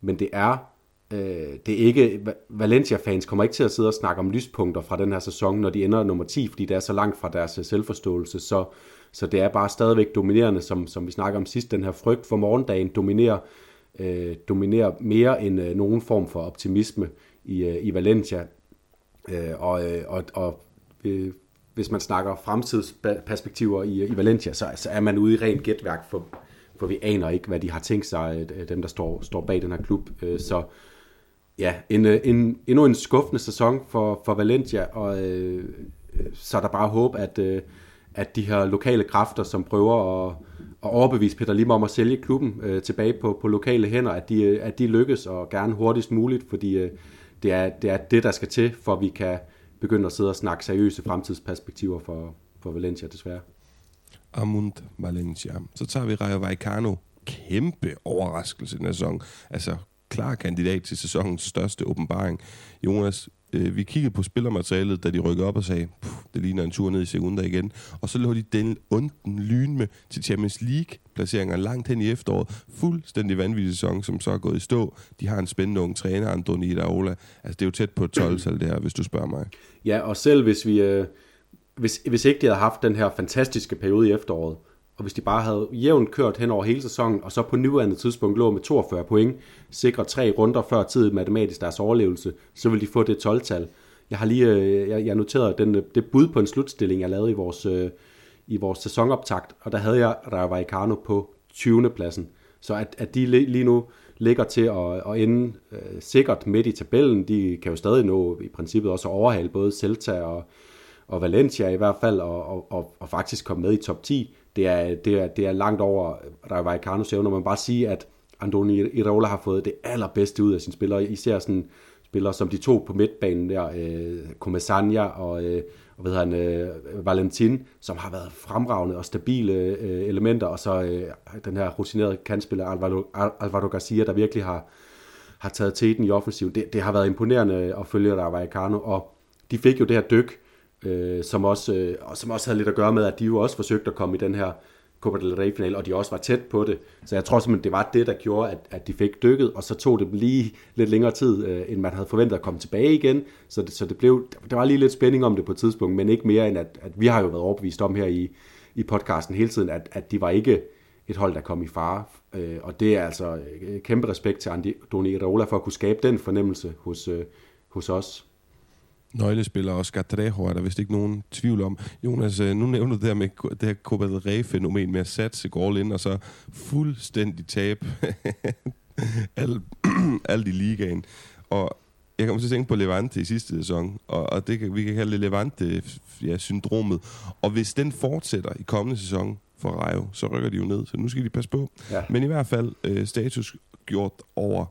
men det er Øh, det er ikke, Valencia-fans kommer ikke til at sidde og snakke om lyspunkter fra den her sæson, når de ender nummer 10, fordi det er så langt fra deres øh, selvforståelse. Så, så det er bare stadigvæk dominerende, som, som vi snakker om sidst. Den her frygt for morgendagen dominerer, øh, dominerer mere end øh, nogen form for optimisme i, øh, i Valencia. Øh, og, øh, og, og øh, hvis man snakker fremtidsperspektiver i, øh, i Valencia, så, så er man ude i rent gætværk, for, for vi aner ikke, hvad de har tænkt sig, øh, dem der står, står bag den her klub. Øh, så ja, en, øh, en, endnu en skuffende sæson for, for Valencia, og øh, øh, så er der bare håb, at, øh, at de her lokale kræfter, som prøver at, at overbevise Peter Lim om at sælge klubben øh, tilbage på, på lokale hænder, at de, øh, at de lykkes, og gerne hurtigst muligt, fordi øh, det, er, det er det, der skal til, for at vi kan begynde at sidde og snakke seriøse fremtidsperspektiver for, for Valencia, desværre. Amund Valencia. Så tager vi Rayo Vallecano. Kæmpe overraskelse den sæson. Altså klar kandidat til sæsonens største åbenbaring. Jonas, øh, vi kiggede på spillermaterialet, da de rykkede op og sagde, det ligner en tur ned i sekunder igen. Og så lå de den onden lyn med til Champions League-placeringer langt hen i efteråret. Fuldstændig vanvittig sæson, som så er gået i stå. De har en spændende ung træner, Andoni Iraola. Altså, det er jo tæt på 12 det her, hvis du spørger mig. Ja, og selv hvis vi... Øh, hvis, hvis ikke de havde haft den her fantastiske periode i efteråret, og hvis de bare havde jævnt kørt hen over hele sæsonen, og så på nuværende tidspunkt lå med 42 point, sikre tre runder før tid matematisk deres overlevelse, så vil de få det 12-tal. Jeg har lige øh, jeg, jeg noteret den, øh, det bud på en slutstilling, jeg lavede i vores, øh, i vores sæsonoptakt, og der havde jeg Rayo Vallecano på 20. pladsen. Så at, at de lige nu ligger til at, at ende øh, sikkert midt i tabellen, de kan jo stadig nå i princippet også overhale både Celta og, og Valencia i hvert fald, og, og, og faktisk komme med i top 10 det er, det er, det er langt over Rayo Vallecano's evner. Man bare sige, at Andoni Iraola har fået det allerbedste ud af sine spillere. Især sådan spillere som de to på midtbanen der, øh, Comesania og, øh, og hvad han, øh, Valentin, som har været fremragende og stabile øh, elementer, og så øh, den her rutinerede kantspiller Alvaro, Alvaro Garcia, der virkelig har, har taget teten i offensiv. Det, det har været imponerende at følge der Vallecano, og de fik jo det her dyk øh, som, også, øh, som også havde lidt at gøre med, at de jo også forsøgte at komme i den her Copa del Rey final, og de også var tæt på det. Så jeg tror simpelthen, det var det, der gjorde, at, at de fik dykket, og så tog det lige lidt længere tid, øh, end man havde forventet at komme tilbage igen. Så det, så det blev, der var lige lidt spænding om det på et tidspunkt, men ikke mere end, at, at vi har jo været overbevist om her i, i podcasten hele tiden, at, at de var ikke et hold, der kom i fare. Øh, og det er altså øh, kæmpe respekt til Andi Doni Raola for at kunne skabe den fornemmelse hos, øh, hos os nøglespiller Oscar Trejo er der vist ikke nogen tvivl om. Jonas, øh, nu nævner du det her med det her Copa med at satse all in og så fuldstændig tab alt, alt i ligaen. Og jeg kommer til at tænke på Levante i sidste sæson, og, og det kan, vi kan kalde det Levante-syndromet. Ja, og hvis den fortsætter i kommende sæson for Rayo, så rykker de jo ned, så nu skal de passe på. Ja. Men i hvert fald øh, status gjort over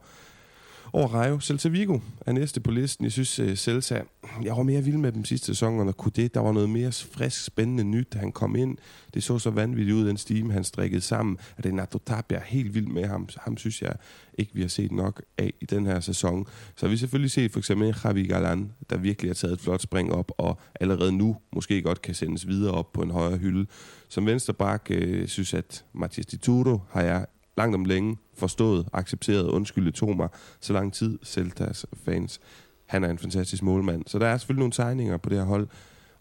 over Rayo. Celta Vigo er næste på listen. Jeg synes, uh, Celta, jeg var mere vild med dem sidste sæson, og kunne det, der var noget mere frisk, spændende nyt, da han kom ind. Det så så vanvittigt ud, den stime, han strikkede sammen. At det Nato Tapia er helt vild med ham. Ham synes jeg ikke, vi har set nok af i den her sæson. Så har vi selvfølgelig set for eksempel Javi Galan, der virkelig har taget et flot spring op, og allerede nu måske godt kan sendes videre op på en højere hylde. Som venstreback øh, synes, at Matias Dituro har jeg langt om længe forstået, accepteret, undskyldet tog mig så lang tid, Celtas fans. Han er en fantastisk målmand. Så der er selvfølgelig nogle tegninger på det her hold.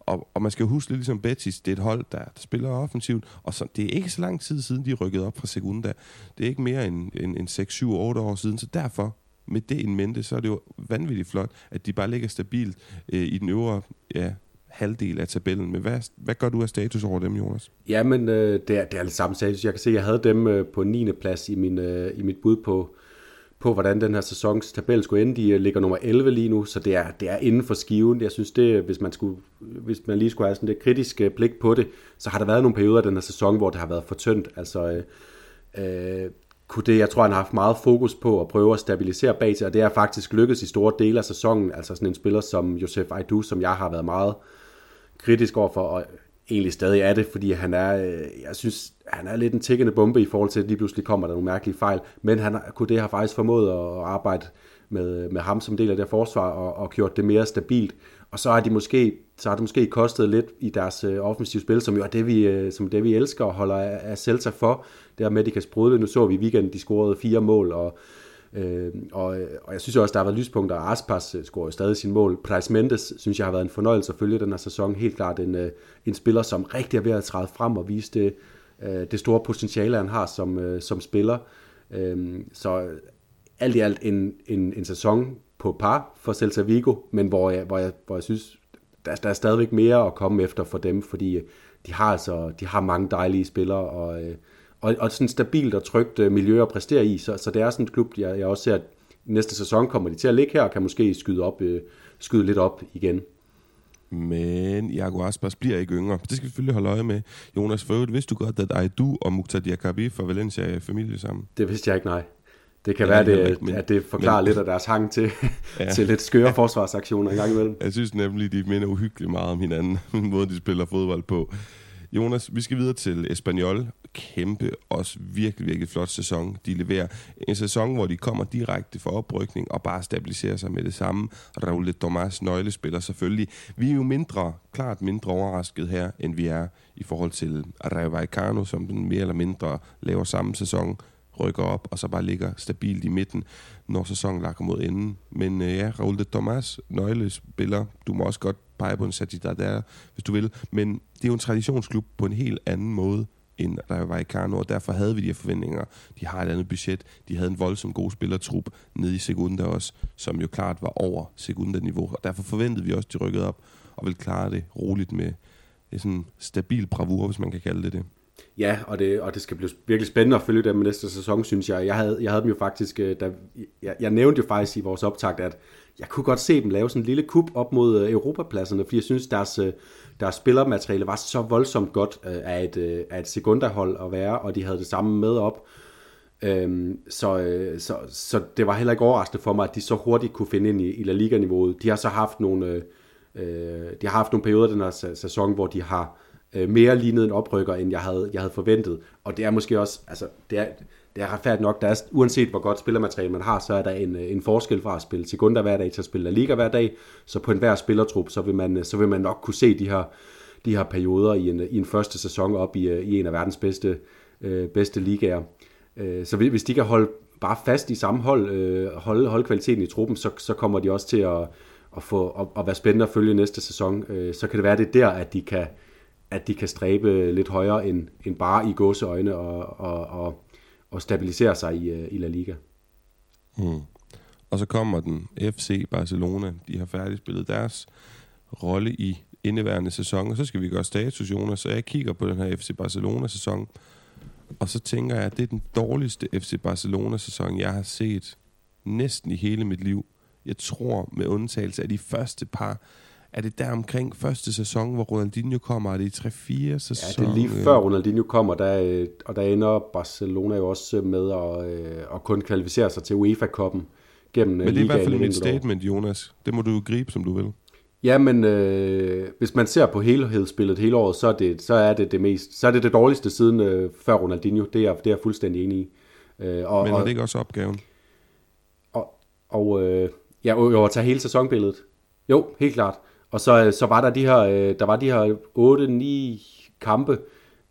Og, og man skal huske lidt ligesom Betis, det er et hold, der, der spiller offensivt, og så, det er ikke så lang tid siden, de rykkede op fra Segunda. Det er ikke mere end, end, end 6, 7, 8 år siden, så derfor, med det en mente, så er det jo vanvittigt flot, at de bare ligger stabilt øh, i den øvre ja, halvdel af tabellen. Men hvad, hvad gør du af status over dem, Jonas? Jamen, øh, det, er, det er lidt samme status. Jeg kan se, at jeg havde dem øh, på 9. plads i, min, øh, i mit bud på, på, hvordan den her sæsons tabel skulle ende. De øh, ligger nummer 11 lige nu, så det er, det er inden for skiven. Jeg synes, det, hvis, man skulle, hvis man lige skulle have sådan det kritiske øh, blik på det, så har der været nogle perioder af den her sæson, hvor det har været for tyndt. Altså, øh, øh, kunne det, jeg tror, han har haft meget fokus på at prøve at stabilisere bag sig, og det er faktisk lykkedes i store dele af sæsonen. Altså sådan en spiller som Josef Aidu, som jeg har været meget kritisk overfor, og egentlig stadig er det, fordi han er, øh, jeg synes, han er lidt en tikkende bombe i forhold til, at lige pludselig kommer der nogle mærkelige fejl, men han, kunne det har faktisk formået at arbejde med, med ham som del af det forsvar og, og gjort det mere stabilt. Og så har de måske så har det måske kostet lidt i deres øh, offensive spil, som jo er det, vi, øh, som det, vi elsker og holder af, af Celta for. Det er med, at de kan sprudle. Nu så vi i weekenden, de scorede fire mål, og, øh, og, og jeg synes også, der har været lyspunkter. Aspas øh, scorer jo stadig sin mål. Price Mendes synes jeg har været en fornøjelse at følge den her sæson. Helt klart en, øh, en spiller, som rigtig er ved at træde frem og vise det, øh, det store potentiale, han har som, øh, som spiller. Øh, så alt i alt en, en, en sæson på par for Celta Vigo, men hvor jeg, hvor jeg, hvor jeg synes, der, der er stadigvæk mere at komme efter for dem, fordi øh, de har altså de har mange dejlige spillere, og, øh, og, og sådan stabilt og trygt øh, miljø at præstere i, så, så det er sådan et klub, jeg, jeg også ser, at næste sæson kommer de til at ligge her, og kan måske skyde, op, øh, skyde lidt op igen. Men Iago Aspas bliver ikke yngre. Det skal vi selvfølgelig holde øje med. Jonas, for øvrigt, vidste du godt, at du og Mukhtar Diakabi fra Valencia er familie sammen? Det vidste jeg ikke, nej. Det kan ja, være, det, ikke, men, at det forklarer men, lidt af deres hang til, ja. til lidt skøre forsvarsaktioner en gang imellem. Jeg synes nemlig, de minder uhyggeligt meget om hinanden, den måde de spiller fodbold på. Jonas, vi skal videre til Espanyol. Kæmpe, også virkelig, virkelig flot sæson. De leverer en sæson, hvor de kommer direkte for oprykning og bare stabiliserer sig med det samme. Raul de Tomas nøglespiller selvfølgelig. Vi er jo mindre, klart mindre overrasket her, end vi er i forhold til Rayo Vallecano, som den mere eller mindre laver samme sæson rykker op, og så bare ligger stabilt i midten, når sæsonen lakker mod enden. Men øh, ja, Raul de Tomas, nøglespiller, du må også godt pege på en der, hvis du vil, men det er jo en traditionsklub på en helt anden måde, end Rayo Vallecano, og derfor havde vi de her forventninger. De har et andet budget, de havde en voldsom god spillertrup nede i Segunda også, som jo klart var over Segunda-niveau, og derfor forventede vi også, at de rykkede op, og ville klare det roligt med sådan stabil bravur, hvis man kan kalde det det. Ja, og det, og det skal blive virkelig spændende at følge dem næste sæson, synes jeg. Jeg havde, jeg havde dem jo faktisk, øh, da, jeg, jeg nævnte jo faktisk i vores optakt, at jeg kunne godt se dem lave sådan en lille kup op mod øh, europapladserne, fordi jeg synes, deres, øh, deres spillermateriale var så voldsomt godt øh, af et, af et sekundahold at være, og de havde det samme med op. Øhm, så, så, så det var heller ikke overraskende for mig, at de så hurtigt kunne finde ind i, i La Liga-niveauet. De har så haft nogle, øh, de har haft nogle perioder den her sæson, hvor de har øh, mere lignet en oprykker, end jeg havde, jeg havde forventet. Og det er måske også, altså, det er, det er retfærdigt nok, der er, uanset hvor godt spillermateriale man har, så er der en, øh, en forskel fra at spille sekunder hver dag til at spille La Liga hver dag. Så på enhver spillertrup, så vil man, øh, så vil man nok kunne se de her, de her perioder i en, øh, i en første sæson op i, i en af verdens bedste, øh, bedste ligaer. Øh, så hvis de kan holde bare fast i samme hold, øh, holde, holde kvaliteten i truppen, så, så kommer de også til at, at, få, at, at være spændende at følge næste sæson. Øh, så kan det være, det der, at de kan, at de kan stræbe lidt højere end, end bare i gåseøjne og, og, og, og stabilisere sig i, øh, i La Liga. Mm. Og så kommer den FC Barcelona. De har færdigspillet deres rolle i indeværende sæson, og så skal vi gøre status, Jonas. Så jeg kigger på den her FC Barcelona-sæson, og så tænker jeg, at det er den dårligste FC Barcelona-sæson, jeg har set næsten i hele mit liv. Jeg tror, med undtagelse af de første par er det der omkring første sæson, hvor Ronaldinho kommer? Er det i 3-4 sæson? Ja, det er lige før Ronaldinho kommer, der, øh, og der ender Barcelona jo også med at, øh, at kun kvalificere sig til UEFA-koppen gennem Men det er i hvert fald et statement, Jonas. Det må du gribe, som du vil. Ja, men øh, hvis man ser på helhedsspillet hele året, så er det, så er det det mest, så er det det dårligste siden øh, før Ronaldinho. Det er, det er jeg fuldstændig enig i. Øh, og, men er det ikke også opgaven? Og, og øh, ja, og, at tage hele sæsonbilledet. Jo, helt klart. Og så, øh, så var der de her, øh, der var de her 8-9 kampe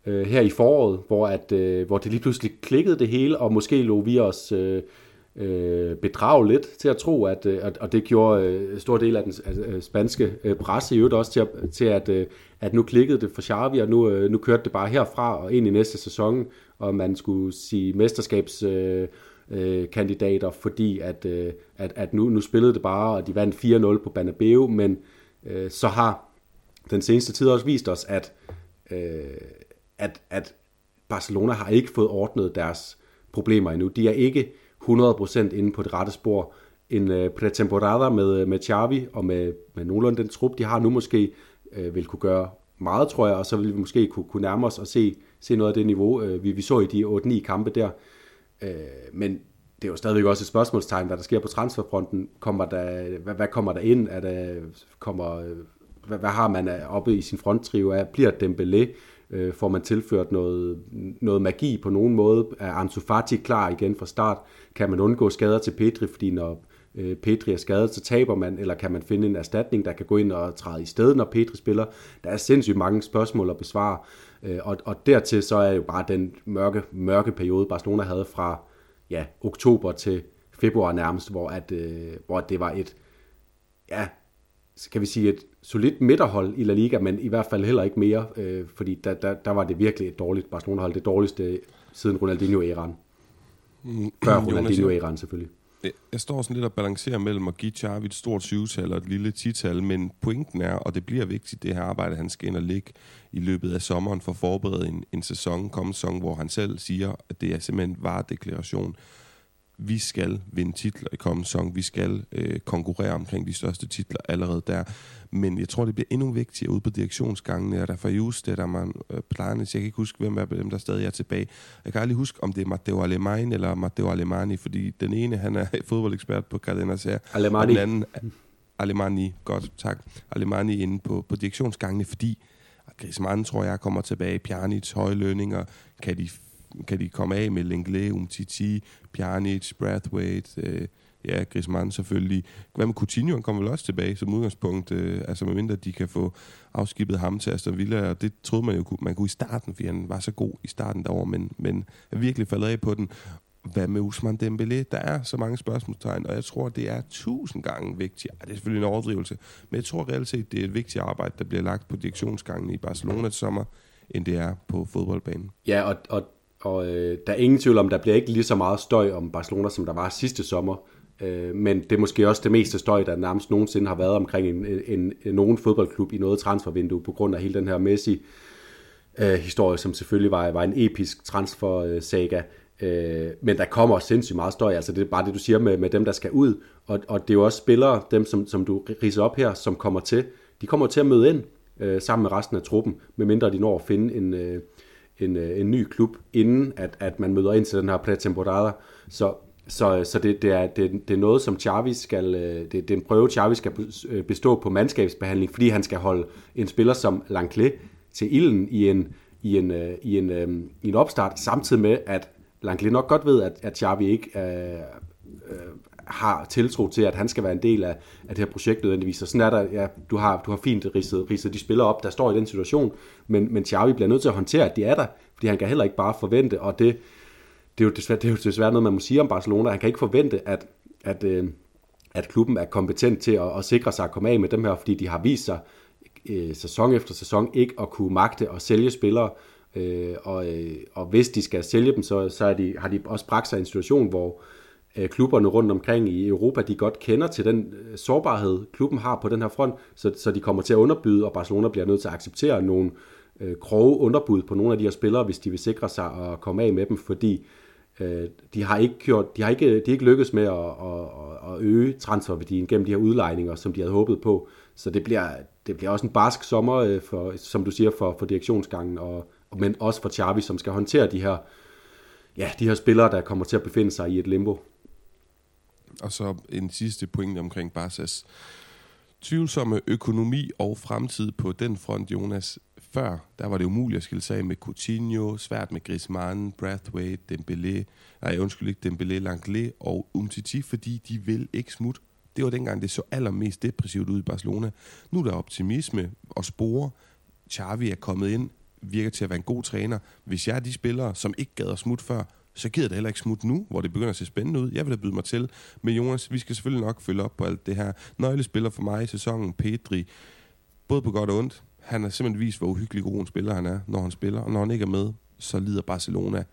øh, her i foråret, hvor, at, øh, hvor det lige pludselig klikkede det hele, og måske lå vi os øh, øh, bedrage lidt til at tro, at, øh, at og det gjorde øh, stor del af den øh, spanske øh, presse i øvrigt også til, at, til at, øh, at nu klikkede det for Xavi, og nu, øh, nu kørte det bare herfra og ind i næste sæson, og man skulle sige mesterskabs... Øh, øh, kandidater, fordi at, øh, at, at nu, nu spillede det bare, og de vandt 4-0 på Banabeo, men øh, Øh, så har den seneste tid også vist os, at, øh, at, at Barcelona har ikke fået ordnet deres problemer endnu. De er ikke 100% inde på det rette spor. En øh, pretemporada med, øh, med Xavi og med, med nogenlunde den trup, de har nu måske, øh, vil kunne gøre meget, tror jeg, og så vil vi måske kunne, kunne nærme os og se, se noget af det niveau, øh, vi, vi så i de 8-9 kampe der. Øh, men det er jo stadigvæk også et spørgsmålstegn, hvad der sker på transferfronten. Kommer der, hvad, hvad kommer der ind? Er der, kommer, hvad, hvad har man oppe i sin fronttrio? Bliver Dembélé? Øh, får man tilført noget, noget magi på nogen måde? Er Ansu Fati klar igen fra start? Kan man undgå skader til Petri, fordi når øh, Petri er skadet, så taber man, eller kan man finde en erstatning, der kan gå ind og træde i stedet, når Petri spiller? Der er sindssygt mange spørgsmål at besvare, øh, og, og dertil så er jo bare den mørke, mørke periode, Barcelona havde fra ja, oktober til februar nærmest, hvor, at, øh, hvor det var et, ja, skal vi sige, et solidt midterhold i La Liga, men i hvert fald heller ikke mere, øh, fordi der, der, der var det virkelig et dårligt Barcelona-hold, det dårligste siden Ronaldinho-æraen. Mm, Før Ronaldinho-æraen selvfølgelig. Jeg står sådan lidt og balancerer mellem at give Charvi et stort 20-tal og et lille 10-tal, men pointen er, og det bliver vigtigt, det her arbejde, han skal ind og ligge i løbet af sommeren for at forberede en, en sæson, kommende sæson, hvor han selv siger, at det er simpelthen varedeklaration vi skal vinde titler i kommende sæson. Vi skal øh, konkurrere omkring de største titler allerede der. Men jeg tror, det bliver endnu vigtigere ude på direktionsgangene. Er der for just det, der man øh, Planes. Jeg kan ikke huske, hvem af dem, der stadig er tilbage. Jeg kan aldrig huske, om det er Matteo Alemani eller Matteo Alemani, fordi den ene, han er fodboldekspert på Cardenas her. Alemani. Og den anden, Alemani, godt, tak. Alemani inde på, på direktionsgangene, fordi Griezmann, tror jeg, kommer tilbage. Pjanic, høje lønninger. Kan de kan de komme af med Lenglet, Umtiti, Pjanic, Brathwaite, øh, ja, Griezmann selvfølgelig. Hvad med Coutinho? Han kommer vel også tilbage som udgangspunkt, øh, altså medmindre de kan få afskibet ham til Aston Villa, og det troede man jo, man kunne i starten, fordi han var så god i starten derovre, men, men er virkelig faldet af på den. Hvad med Usman Dembélé? Der er så mange spørgsmålstegn, og jeg tror, det er tusind gange vigtigt. Det er selvfølgelig en overdrivelse, men jeg tror reelt set, det er et vigtigt arbejde, der bliver lagt på direktionsgangen i Barcelona til sommer, end det er på fodboldbanen. Ja, og, og og øh, der er ingen tvivl om, der bliver ikke lige så meget støj om Barcelona, som der var sidste sommer. Øh, men det er måske også det meste støj, der nærmest nogensinde har været omkring en, en, en, nogen fodboldklub i noget transfervindue, på grund af hele den her Messi øh, historie, som selvfølgelig var, var en episk transfer-saga. Øh, men der kommer også sindssygt meget støj, altså det er bare det, du siger med, med dem, der skal ud. Og, og det er jo også spillere, dem som, som du riser op her, som kommer til, de kommer til at møde ind øh, sammen med resten af truppen, medmindre de når at finde en, øh, en, øh, en ny klub, inden at, at man møder ind til den her pretemporada. Så, så, så det, det, er, det, det er noget, som Xavi skal, øh, det, det er en prøve, Xavi skal øh, bestå på mandskabsbehandling, fordi han skal holde en spiller som Langley til ilden i en, i en, i en, i en opstart, samtidig med, at Langley nok godt ved, at, at Xavi ikke øh, øh, har tiltro til, at han skal være en del af, af det her projekt nødvendigvis. Så sådan er der, ja, du har, du har fint ridset, ridset de spillere op, der står i den situation, men, men Xavi bliver nødt til at håndtere, at de er der, fordi han kan heller ikke bare forvente, og det, det, er, jo desværre, det er jo desværre noget, man må sige om Barcelona, han kan ikke forvente, at, at, øh, at klubben er kompetent til at, at sikre sig at komme af med dem her, fordi de har vist sig øh, sæson efter sæson ikke at kunne magte og sælge spillere, øh, og, øh, og hvis de skal sælge dem, så, så er de, har de også bragt sig i en situation, hvor, Øh, Øh, klubberne rundt omkring i Europa, de godt kender til den øh, sårbarhed, klubben har på den her front, så, så de kommer til at underbyde, og Barcelona bliver nødt til at acceptere nogle øh, grove underbud på nogle af de her spillere, hvis de vil sikre sig at komme af med dem, fordi øh, de har ikke gjort, de har ikke, de har ikke lykkes med at, at, at øge transferværdien gennem de her udlejninger, som de havde håbet på. Så det bliver, det bliver også en barsk sommer, øh, for, som du siger, for, for direktionsgangen, og, men også for Xavi, som skal håndtere de her, ja, de her spillere, der kommer til at befinde sig i et limbo. Og så en sidste point omkring Barsas tvivlsomme økonomi og fremtid på den front, Jonas. Før, der var det umuligt at skille sig af med Coutinho, svært med Griezmann, Brathwaite, Dembélé, nej undskyld ikke, Dembélé, Langlais og Umtiti, fordi de vil ikke smutte. Det var dengang, det så allermest depressivt ud i Barcelona. Nu er der optimisme og spore. Xavi er kommet ind, virker til at være en god træner. Hvis jeg er de spillere, som ikke gad at smutte før, så gider det heller ikke smut nu, hvor det begynder at se spændende ud. Jeg vil da byde mig til. Men Jonas, vi skal selvfølgelig nok følge op på alt det her. Nøglespiller for mig i sæsonen, Pedri, både på godt og ondt. Han har simpelthen vist, hvor uhyggelig god en spiller han er, når han spiller. Og når han ikke er med, så lider Barcelona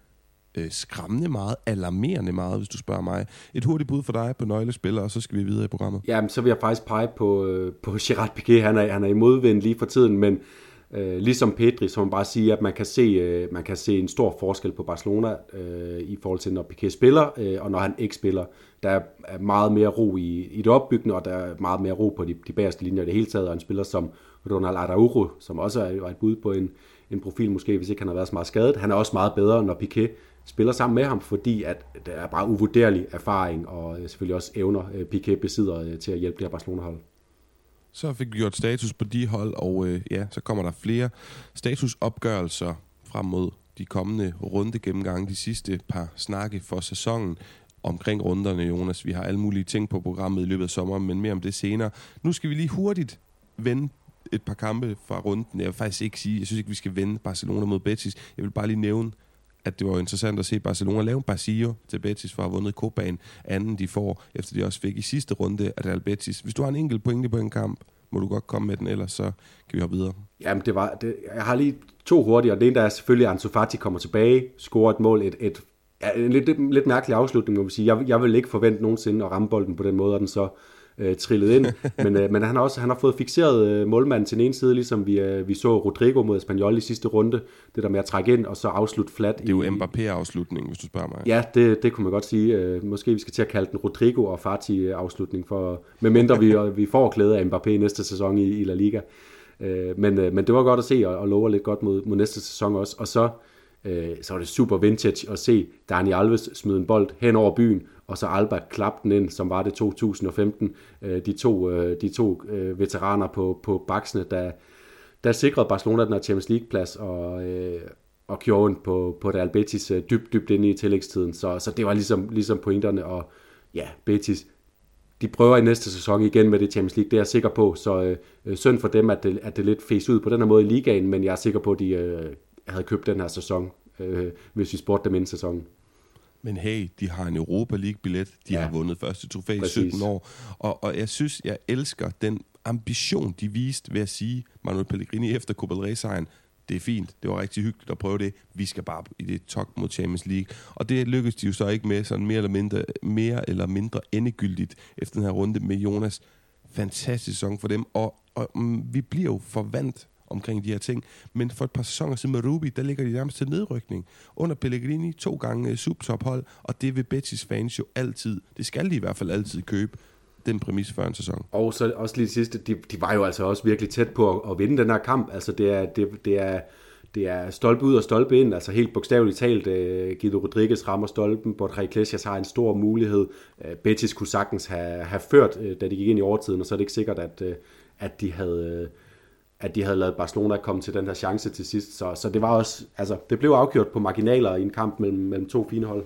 øh, skræmmende meget, alarmerende meget, hvis du spørger mig. Et hurtigt bud for dig på nøglespiller, og så skal vi videre i programmet. Jamen, så vil jeg faktisk pege på, øh, på Gerard Piqué. Han er, han er i modvind lige for tiden, men Øh, ligesom Pedri, så man bare sige, at man kan se, øh, man kan se en stor forskel på Barcelona øh, i forhold til, når Piqué spiller, øh, og når han ikke spiller. Der er meget mere ro i, i det opbyggende, og der er meget mere ro på de, de bagerste linjer i det hele taget, og en spiller som Ronald Araujo, som også er, var et bud på en, en profil måske, hvis ikke han har været så meget skadet. Han er også meget bedre, når Piqué spiller sammen med ham, fordi at der er bare uvurderlig erfaring og øh, selvfølgelig også evner, øh, Piqué besidder øh, til at hjælpe det her Barcelona-hold. Så fik vi gjort status på de hold, og øh, ja, så kommer der flere statusopgørelser frem mod de kommende runde gennemgange, de sidste par snakke for sæsonen omkring runderne, Jonas. Vi har alle mulige ting på programmet i løbet af sommeren, men mere om det senere. Nu skal vi lige hurtigt vende et par kampe fra runden. Jeg vil faktisk ikke sige, jeg synes ikke, vi skal vende Barcelona mod Betis. Jeg vil bare lige nævne, at det var interessant at se Barcelona lave en Basilio til Betis for at have vundet Copaen, anden de får, efter de også fik i sidste runde af Real Betis. Hvis du har en enkelt pointe på en kamp, må du godt komme med den, ellers så kan vi hoppe videre. Jamen, det var, det, jeg har lige to hurtige, og det ene der er selvfølgelig, at Ansu Fati kommer tilbage, scorer et mål, et, et en lidt, lidt, lidt mærkelig afslutning, må man sige. Jeg, jeg vil ikke forvente nogensinde at ramme bolden på den måde, og den så øh, trillet ind. Men, øh, men han, har også han har fået fixeret øh, målmanden til den ene side, ligesom vi, øh, vi så Rodrigo mod Espanyol i sidste runde. Det der med at trække ind og så afslutte flat. Det er jo Mbappé-afslutning, hvis du spørger mig. Ja, det, det kunne man godt sige. Øh, måske vi skal til at kalde den Rodrigo og Fati-afslutning, for, medmindre vi, vi får klæde af Mbappé næste sæson i, i La Liga. Øh, men, øh, men det var godt at se, og, og lover lidt godt mod, mod næste sæson også. Og så øh, så var det super vintage at se Dani Alves smide en bold hen over byen, og så Alba klappe den ind, som var det 2015. Øh, de to, øh, de to øh, veteraner på, på baksene, der, der sikrede Barcelona den her Champions League-plads, og, og gjorde på, på Real Betis dybt, dybt inde i tillægstiden. Så, så det var ligesom, ligesom pointerne, og ja, Betis, de prøver i næste sæson igen med det Champions League, det er jeg sikker på. Så øh, synd for dem, at det, at det lidt fæs ud på den her måde i ligaen, men jeg er sikker på, at de øh, havde købt den her sæson, øh, hvis vi spurgte dem inden sæsonen. Men hey, de har en Europa League-billet. De ja. har vundet første trofæ i 17 år. Og, og jeg synes, jeg elsker den ambition, de viste ved at sige, Manuel Pellegrini efter Copa del Rey-sejren, det er fint, det var rigtig hyggeligt at prøve det. Vi skal bare i det tok mod Champions League. Og det lykkedes de jo så ikke med, sådan mere eller mindre, mere eller mindre endegyldigt efter den her runde med Jonas. Fantastisk sæson for dem, og, og um, vi bliver jo forvandt omkring de her ting. Men for et par sæsoner siden med Ruby, der ligger de nærmest til nedrykning. Under Pellegrini to gange øh, subtophold, og det vil Betis fans jo altid, det skal de i hvert fald altid købe, den præmis før en sæson. Og så også lige sidste, de, de var jo altså også virkelig tæt på at, at vinde den her kamp. Altså det er, det, det er, det er stolpe ud og stolpe ind, altså helt bogstaveligt talt. Uh, Guido Rodriguez rammer stolpen, Borja Iglesias har en stor mulighed. Uh, Betis kunne sagtens have, have ført, uh, da de gik ind i overtiden, og så er det ikke sikkert, at, uh, at de havde... Uh, at de havde lavet Barcelona komme til den her chance til sidst. Så, så det var også, altså, det blev afgjort på marginaler i en kamp mellem, mellem to fine hold.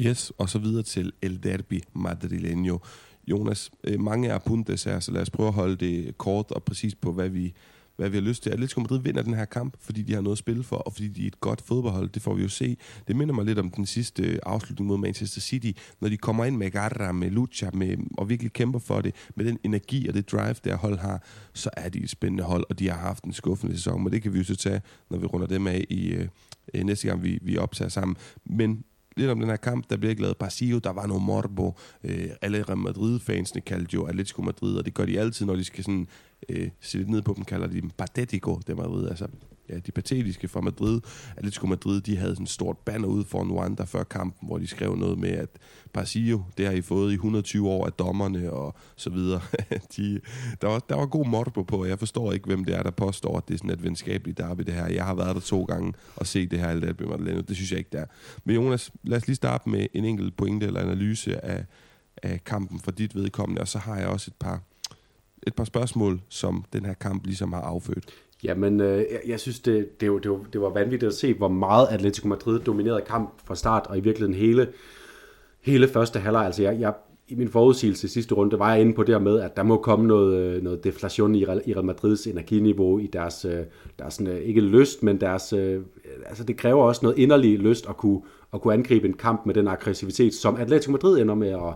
Yes, og så videre til El Derby Madrileño. Jonas, øh, mange er puntes her, så lad os prøve at holde det kort og præcis på, hvad vi, hvad vi har lyst til. Atletico Madrid vinder den her kamp, fordi de har noget at spille for, og fordi de er et godt fodboldhold. Det får vi jo se. Det minder mig lidt om den sidste øh, afslutning mod Manchester City, når de kommer ind med garra, med lucha, med, og virkelig kæmper for det, med den energi og det drive, der hold har, så er de et spændende hold, og de har haft en skuffende sæson, men det kan vi jo så tage, når vi runder dem af i øh, øh næste gang, vi, vi optager sammen. Men lidt om den her kamp. Der bliver ikke lavet Basilio, der var noget morbo. Øh, alle Real Madrid-fansene kaldte jo Atletico Madrid, og det gør de altid, når de skal sådan, øh, se lidt ned på dem, kalder de dem patetico, det Madrid. Altså, ja, de patetiske fra Madrid. Atletico Madrid, de havde sådan et stort banner ude foran Rwanda før kampen, hvor de skrev noget med, at Pasillo, det har I fået i 120 år af dommerne og så videre. de, der, var, der var god motto på, og jeg forstår ikke, hvem det er, der påstår, at det er sådan et venskabeligt derby, det her. Jeg har været der to gange og set det her alt det, det synes jeg ikke, der. Men Jonas, lad os lige starte med en enkelt pointe eller analyse af, af kampen for dit vedkommende, og så har jeg også et par, et par spørgsmål, som den her kamp ligesom har affødt. Jamen, øh, jeg, jeg synes, det, det, det, det var vanvittigt at se, hvor meget Atletico Madrid dominerede kamp fra start, og i virkeligheden hele, hele første halvleg. Altså, jeg, jeg, i min forudsigelse i sidste runde, var jeg inde på det med, at der må komme noget, øh, noget deflation i, i Real Madrids energiniveau, i deres, øh, deres sådan, øh, ikke lyst, men deres, altså det kræver også noget inderlig lyst at kunne, at kunne angribe en kamp med den aggressivitet, som Atletico Madrid ender med at,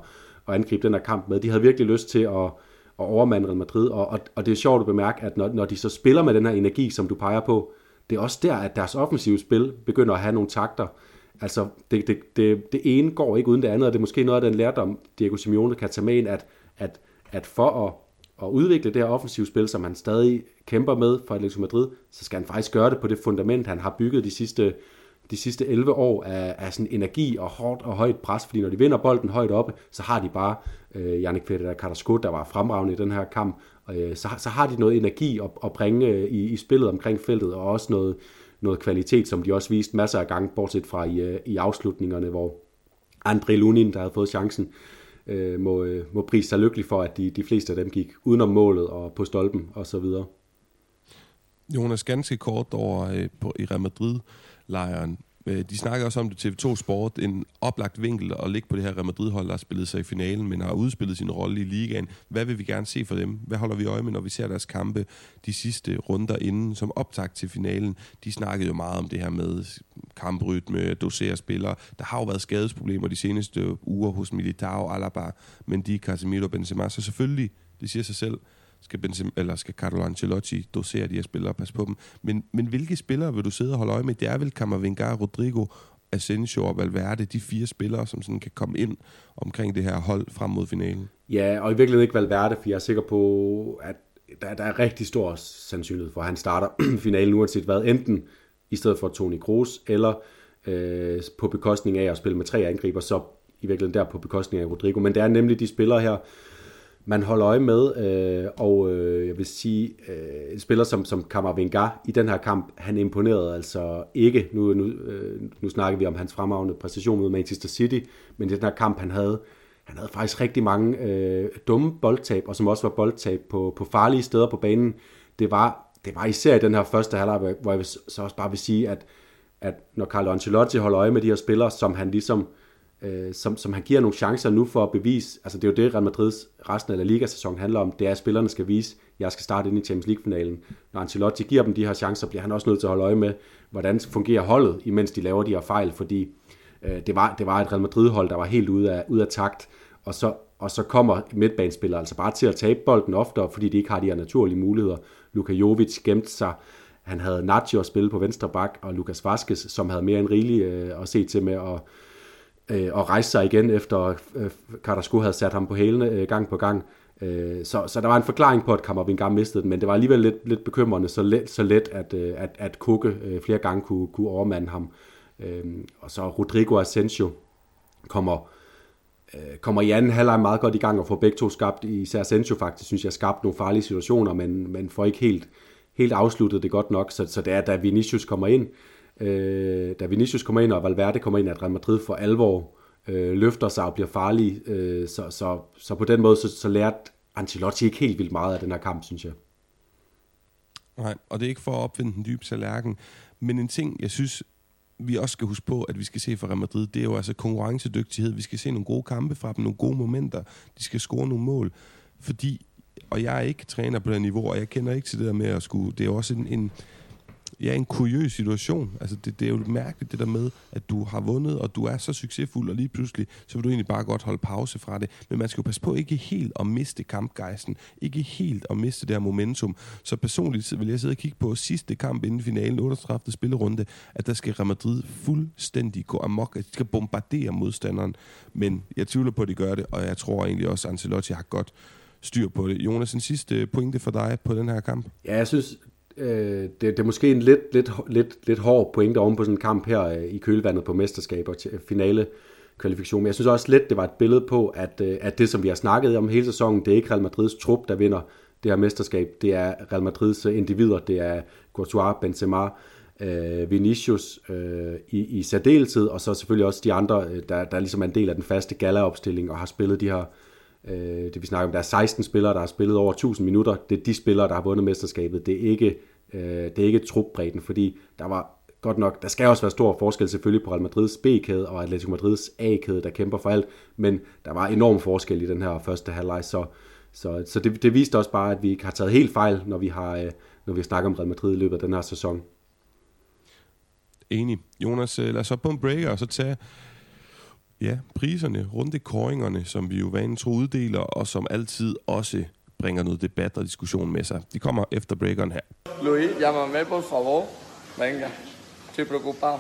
at angribe den her kamp med. De havde virkelig lyst til at, og overmande Real Madrid, og, og, og det er sjovt at bemærke, at når, når de så spiller med den her energi, som du peger på, det er også der, at deres offensive spil begynder at have nogle takter. Altså, det, det, det, det ene går ikke uden det andet, og det er måske noget af den lærdom, Diego Simeone kan tage med ind, at, at, at for at, at udvikle det her offensive spil, som han stadig kæmper med for Atletico Madrid, så skal han faktisk gøre det på det fundament, han har bygget de sidste de sidste 11 år af, af sådan energi og hårdt og højt pres, fordi når de vinder bolden højt oppe, så har de bare øh, Yannick Fedder Carrasco, der var fremragende i den her kamp, øh, så, så har de noget energi at, at bringe øh, i, i spillet omkring feltet, og også noget, noget kvalitet, som de også viste masser af gange, bortset fra i, øh, i afslutningerne, hvor André Lunin, der havde fået chancen, øh, må, øh, må prise sig lykkelig for, at de, de fleste af dem gik udenom målet og på stolpen og så videre. Jonas, ganske kort over øh, på, i Real Madrid lejren. Øh, de snakker også om det TV2 Sport, en oplagt vinkel at ligge på det her Real Madrid-hold, der har spillet sig i finalen, men har udspillet sin rolle i ligaen. Hvad vil vi gerne se for dem? Hvad holder vi øje med, når vi ser deres kampe de sidste runder inden, som optakt til finalen? De snakkede jo meget om det her med kamprytme, dosere spillere. Der har jo været skadesproblemer de seneste uger hos Militao, Alaba, Mendy, Casemiro, Benzema, så selvfølgelig, det siger sig selv, skal, Benzema, eller skal Carlo Ancelotti dosere de her spillere og passe på dem. Men, men hvilke spillere vil du sidde og holde øje med? Det er vel Camavinga, Rodrigo, Asensio og Valverde, de fire spillere, som sådan kan komme ind omkring det her hold frem mod finalen. Ja, og i virkeligheden ikke Valverde, for jeg er sikker på, at der, der er rigtig stor sandsynlighed for, at han starter finalen uanset hvad, enten i stedet for Toni Kroos, eller øh, på bekostning af at spille med tre angriber, så i virkeligheden der på bekostning af Rodrigo. Men det er nemlig de spillere her, man holder øje med, øh, og øh, jeg vil sige, øh, en spiller som, som Kammervenga i den her kamp, han imponerede altså ikke, nu, nu, øh, nu snakker vi om hans fremragende præstation mod Manchester City, men i den her kamp, han havde, han havde faktisk rigtig mange øh, dumme boldtab, og som også var boldtab på, på farlige steder på banen. Det var, det var især i den her første halvleg, hvor jeg så også bare vil sige, at, at når Carlo Ancelotti holder øje med de her spillere, som han ligesom øh, øh, som, som han giver nogle chancer nu for at bevise, altså det er jo det, Real Madrids resten af La Liga-sæson handler om, det er, at spillerne skal vise, at jeg skal starte ind i Champions League-finalen. Når Ancelotti giver dem de her chancer, bliver han også nødt til at holde øje med, hvordan fungerer holdet, imens de laver de her fejl, fordi øh, det, var, det var et Real Madrid-hold, der var helt ude af, ude af takt, og så, og så kommer midtbanespillere altså bare til at tabe bolden oftere, fordi de ikke har de her naturlige muligheder. Luka Jovic gemte sig, han havde Nacho at spille på venstre bak, og Lukas Vazquez, som havde mere end rigeligt øh, at se til med at øh, og rejse sig igen, efter øh, Carrasco havde sat ham på hælene øh, gang på gang. Øh, så, så der var en forklaring på, at Kammervingar mistede den, men det var alligevel lidt, lidt bekymrende, så let, så let at, øh, at, at Kukke øh, flere gange kunne, kunne overmande ham. Øh, og så Rodrigo Asensio kommer, øh, kommer i anden halvleg meget godt i gang og får begge to skabt, især Asensio faktisk, synes jeg, skabt nogle farlige situationer, men, men får ikke helt, helt afsluttet det godt nok, så, så det er, da Vinicius kommer ind, øh, Øh, da Vinicius kommer ind, og Valverde kommer ind, at Real Madrid for alvor øh, løfter sig og bliver farlig. Øh, så, så, så på den måde, så, så lærte Ancelotti ikke helt vildt meget af den her kamp, synes jeg. Nej, og det er ikke for at opfinde den dybe tallerken, men en ting, jeg synes, vi også skal huske på, at vi skal se fra Real Madrid, det er jo altså konkurrencedygtighed. Vi skal se nogle gode kampe fra dem, nogle gode momenter. De skal score nogle mål. Fordi, og jeg er ikke træner på det niveau, og jeg kender ikke til det der med at skulle... Det er jo også en, en, ja, en kuriøs situation. Altså, det, det er jo mærkeligt det der med, at du har vundet, og du er så succesfuld, og lige pludselig, så vil du egentlig bare godt holde pause fra det. Men man skal jo passe på ikke helt at miste kampgejsten, ikke helt at miste det her momentum. Så personligt vil jeg sidde og kigge på sidste kamp inden finalen, 38. spillerunde, at der skal Real Madrid fuldstændig gå amok, at de skal bombardere modstanderen. Men jeg tvivler på, at de gør det, og jeg tror egentlig også, at Ancelotti har godt styr på det. Jonas, en sidste pointe for dig på den her kamp? Ja, jeg synes, øh, det, det er måske en lidt, lidt, lidt, lidt hård pointe oven på sådan en kamp her øh, i kølvandet på mesterskab og finale kvalifikation. Men jeg synes også lidt, det var et billede på, at, øh, at det, som vi har snakket om hele sæsonen, det er ikke Real Madrids trup, der vinder det her mesterskab. Det er Real Madrids øh, individer. Det er Courtois, Benzema, øh, Vinicius øh, i, i særdeleshed, og så selvfølgelig også de andre, øh, der, der ligesom er en del af den faste galaopstilling og har spillet de her Øh, det vi snakker om, der er 16 spillere, der har spillet over 1000 minutter. Det er de spillere, der har vundet mesterskabet. Det er ikke, øh, det er ikke trupbredden, fordi der var godt nok, der skal også være stor forskel selvfølgelig på Real Madrids B-kæde og Atletico Madrids A-kæde, der kæmper for alt, men der var enorm forskel i den her første halvleg, så, så, så det, det viste også bare, at vi ikke har taget helt fejl, når vi har, øh, når vi snakker om Real Madrid i løbet af den her sæson. Enig. Jonas, øh, lad os så på en breaker og så tage ja, priserne, kåringerne, som vi jo vanen tro uddeler, og som altid også bringer noget debat og diskussion med sig. De kommer efter breakeren her. Luis, llámame por favor. Venga, estoy preocupado.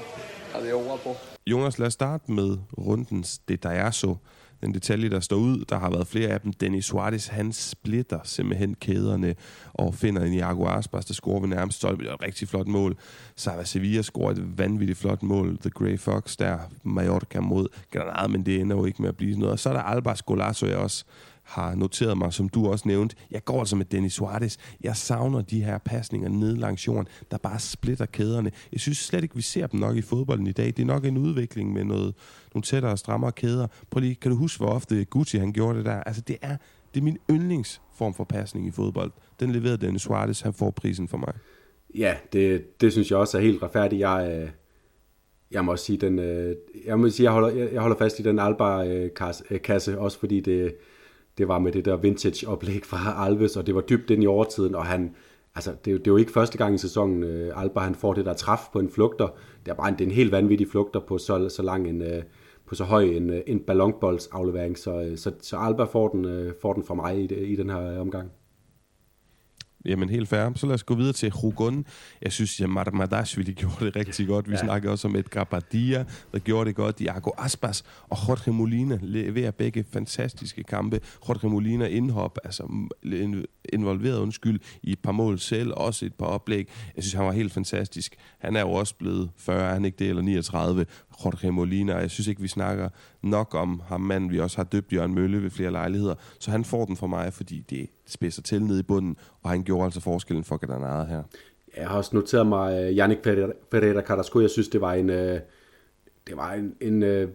Adiós, guapo. Jonas, lad os starte med rundens detallazo. Den detalje, der står ud, der har været flere af dem. Dennis Suarez, han splitter simpelthen kæderne og finder en Iago Aspas, der scorer ved nærmest stolpe. Det er et rigtig flot mål. Sava Sevilla scorer et vanvittigt flot mål. The Grey Fox der, Mallorca mod Granada, men det ender jo ikke med at blive noget. Og så er der Albas Golasso, jeg også har noteret mig, som du også nævnte. Jeg går altså med Dennis Suarez. Jeg savner de her pasninger ned langs jorden, der bare splitter kæderne. Jeg synes slet ikke, vi ser dem nok i fodbolden i dag. Det er nok en udvikling med noget, nogle tættere og strammere kæder. Prøv lige, kan du huske, hvor ofte Gucci han gjorde det der? Altså, det er, det er min yndlingsform for pasning i fodbold. Den leverede Dennis Suarez. Han får prisen for mig. Ja, det, det synes jeg også er helt retfærdigt. Jeg, øh, jeg må også sige, den, øh, jeg må sige, jeg holder, jeg, holder fast i den Alba-kasse, øh, øh, også fordi det, det var med det der vintage-oplæg fra Alves, og det var dybt ind i overtiden, og han, altså, det, det er jo ikke første gang i sæsonen, øh, Alba han får det der træf på en flugter. Det er bare en, det er en helt vanvittig flugter på så, så lang en, øh, på så høj en, øh, en ballonboldsaflevering, så, øh, så, så Alba får den, får den for mig i, i den her omgang. Jamen helt fair. Så lad os gå videre til Hugon. Jeg synes, at Marmadashvili gjorde det rigtig godt. Vi ja. snakker også om Edgar Badia, der gjorde det godt. Diago Aspas og Jorge Molina leverer begge fantastiske kampe. Jorge Molina indhop, altså involveret undskyld, i et par mål selv, også et par oplæg. Jeg synes, han var helt fantastisk. Han er jo også blevet 40, er han ikke det, eller 39. Jorge Molina. Jeg synes ikke, vi snakker nok om ham manden, Vi også har døbt Jørgen Mølle ved flere lejligheder. Så han får den for mig, fordi det spidser til nede i bunden, og han gjorde altså forskellen for Granada her. Jeg har også noteret mig uh, Yannick Ferreira Carrasco. Jeg synes, det var en, uh, det var en, en uh,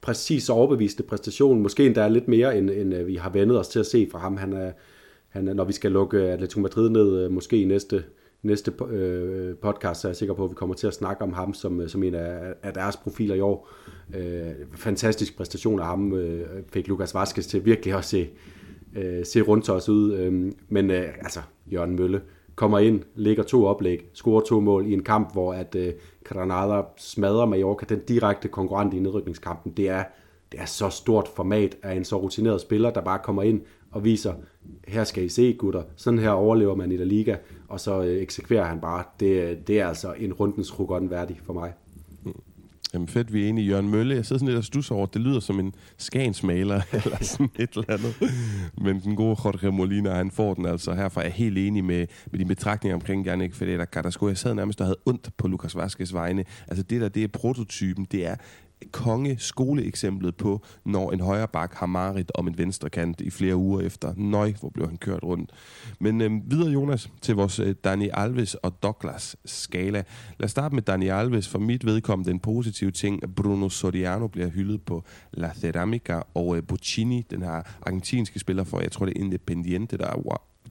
præcis overbevisende præstation. Måske endda lidt mere, end, end uh, vi har vendet os til at se fra ham. Han er, han er, når vi skal lukke Atletico Madrid ned, uh, måske i næste næste øh, podcast, så er jeg sikker på, at vi kommer til at snakke om ham som, øh, som en af, af deres profiler i år. Øh, fantastisk præstation af ham øh, fik Lukas Vaskes til virkelig at se, øh, se rundt os ud. Øh, men øh, altså, Jørgen Mølle kommer ind, ligger to oplæg, scorer to mål i en kamp, hvor at øh, Granada smadrer Mallorca, den direkte konkurrent i nedrykningskampen. Det er, det er så stort format af en så rutineret spiller, der bare kommer ind og viser, her skal I se gutter, sådan her overlever man i La Liga, og så øh, eksekverer han bare. Det, øh, det er altså en rundens rugon værdig for mig. Jamen fedt, vi er enige. Jørgen Mølle, jeg sidder sådan lidt og stusser over, det lyder som en skansmaler eller sådan et eller andet. Men den gode Jorge Molina, han får den altså. Herfra Jeg er helt enig med, med de betragtninger omkring Janik Federa Carrasco. Jeg sad nærmest og havde ondt på Lukas Vaskes vegne. Altså det der, det er prototypen. Det er konge skoleeksemplet på, når en højre bak har marit om en venstre kant i flere uger efter. Nøj, hvor blev han kørt rundt. Men øh, videre, Jonas, til vores øh, Dani Alves og Douglas skala. Lad os starte med Dani Alves. For mit vedkommende den positive ting, at Bruno Soriano bliver hyldet på La Ceramica, og øh, Bocini, den her argentinske spiller for, jeg tror det er Independiente, der er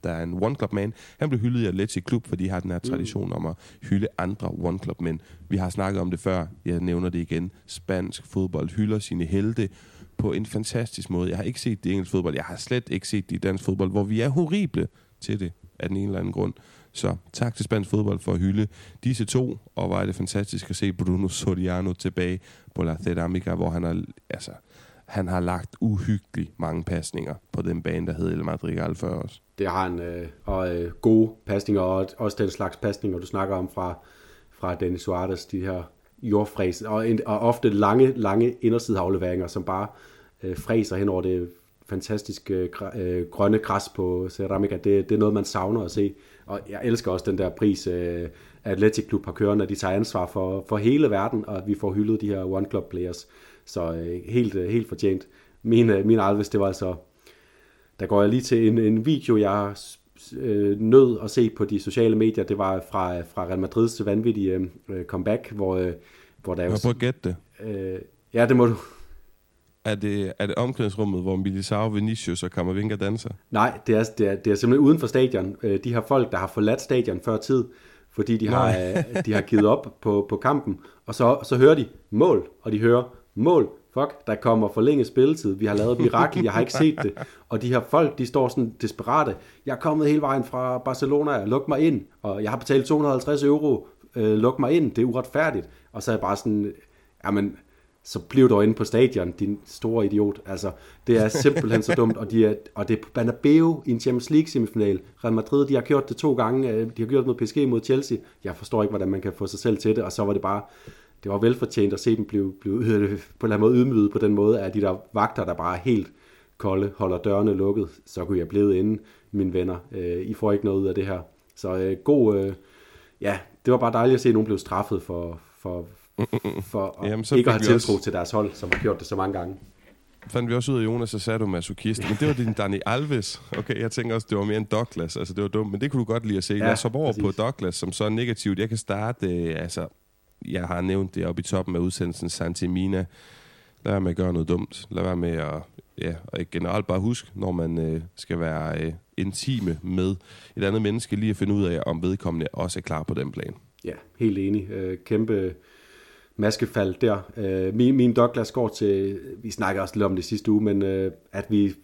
der er en One Club Man. Han blev hyldet i Atletico Klub, fordi de har den her tradition om at hylde andre One Club Men. Vi har snakket om det før, jeg nævner det igen. Spansk fodbold hylder sine helte på en fantastisk måde. Jeg har ikke set det i engelsk fodbold. Jeg har slet ikke set det i dansk fodbold, hvor vi er horrible til det af den ene eller anden grund. Så tak til spansk fodbold for at hylde disse to, og var det fantastisk at se Bruno Soriano tilbage på La Ceramica, hvor han har, altså, han har lagt uhyggeligt mange pasninger på den bane, der hed El Madrigal før os. Det har han, øh, og øh, gode pasninger, og også den slags pasninger, du snakker om fra, fra Dennis Suarez, de her jordfræs, og, og ofte lange, lange indersideafleveringer, som bare øh, fræser hen over det fantastiske øh, øh, grønne græs på Ceramica. Det, det er noget, man savner at se. Og jeg elsker også den der pris, øh, Athletic Club har kørende, at de tager ansvar for, for hele verden, og at vi får hyldet de her One Club players. Så øh, helt, øh, helt fortjent. Min, øh, min Alves, det var altså... Der går jeg lige til en, en video, jeg øh, nød at se på de sociale medier. Det var fra, fra Real Madrids vanvittige øh, comeback, hvor, øh, hvor der jo... Jeg prøver at gætte det. Øh, ja, det må du. Er det, er det omklædningsrummet, hvor Militao, Vinicius og Kammervinga danser? Nej, det er, det, er, det er simpelthen uden for stadion. Øh, de har folk, der har forladt stadion før tid, fordi de har, øh, de har givet op på, på kampen. Og så, så hører de mål, og de hører mål, fuck, der kommer forlænget spilletid, vi har lavet mirakel, jeg har ikke set det. Og de her folk, de står sådan desperate. Jeg er kommet hele vejen fra Barcelona, luk mig ind, og jeg har betalt 250 euro, øh, luk mig ind, det er uretfærdigt. Og så er jeg bare sådan, jamen, så bliv dog inde på stadion, din store idiot. Altså, det er simpelthen så dumt, og, de er, og det er på Banabeo i en Champions League semifinal. Real Madrid, de har gjort det to gange, øh, de har gjort noget PSG mod Chelsea. Jeg forstår ikke, hvordan man kan få sig selv til det, og så var det bare, det var velfortjent at se dem blive, blive på en eller anden måde ydmyget på den måde, at de der vagter, der bare er helt kolde, holder dørene lukket, så kunne jeg blive inde, mine venner. Øh, I får ikke noget ud af det her. Så øh, god, øh, ja, det var bare dejligt at se, at nogen blev straffet for, for, for Jamen, så ikke at have tiltro også... til deres hold, som har gjort det så mange gange. fandt vi også ud af, Jonas, så sagde du masochist. Men det var din Dani Alves. Okay, jeg tænker også, det var mere en Douglas. Altså, det var dumt, men det kunne du godt lide at se. Ja, Lad os hoppe over på Douglas, som så er negativt. Jeg kan starte, øh, altså, jeg har nævnt det oppe i toppen af udsendelsen, Santimina. Lad være med at gøre noget dumt. Lad være med at, ja, og generelt bare husk, når man øh, skal være øh, intime med et andet menneske, lige at finde ud af, om vedkommende også er klar på den plan. Ja, helt enig. Øh, kæmpe maskefald der. Øh, min, min Douglas går til, vi snakker også lidt om det sidste uge, men øh, at, vi,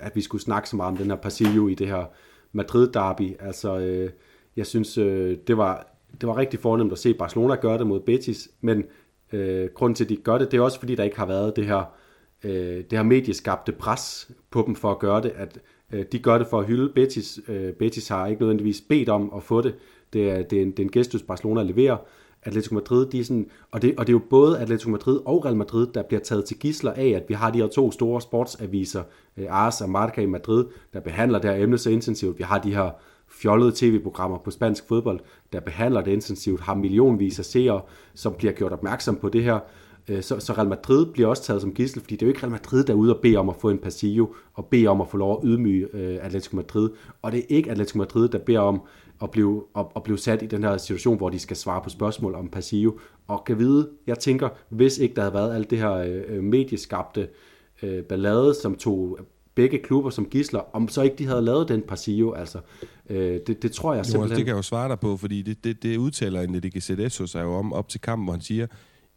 at vi skulle snakke så meget om den her Pasillo i det her Madrid-derby. Altså, øh, jeg synes, øh, det, var, det var rigtig fornemt at se Barcelona gøre det mod Betis, men øh, grunden til, at de gør det, det er også fordi, der ikke har været det her, øh, det her medieskabte pres på dem for at gøre det, at øh, de gør det for at hylde Betis. Øh, Betis har ikke nødvendigvis bedt om at få det. Det er, det er, en, det er en gestus, Barcelona leverer. Atletico Madrid, de er sådan, og, det, og det er jo både Atletico Madrid og Real Madrid, der bliver taget til gisler af, at vi har de her to store sportsaviser, øh, Ars og Marca i Madrid, der behandler det her emne så intensivt. Vi har de her fjollede tv-programmer på spansk fodbold, der behandler det intensivt, har millionvis af seere, som bliver gjort opmærksom på det her. Øh, så, så Real Madrid bliver også taget som gissel, fordi det er jo ikke Real Madrid, der er ude og bede om at få en Pasillo, og bede om at få lov at ydmyge øh, Atletico Madrid. Og det er ikke Atletico Madrid, der beder om at blive, at, at blive sat i den her situation, hvor de skal svare på spørgsmål om Pasillo. Og kan vide, jeg tænker, hvis ikke der havde været alt det her øh, øh medieskabte øh, ballade, som tog øh, begge klubber som gisler, om så ikke de havde lavet den Pasillo, altså. Øh, det, det tror jeg simpelthen... Jo, det kan jeg jo svare dig på, fordi det, det, det udtaler en Enrique Cedeso sig jo om op til kampen, hvor han siger,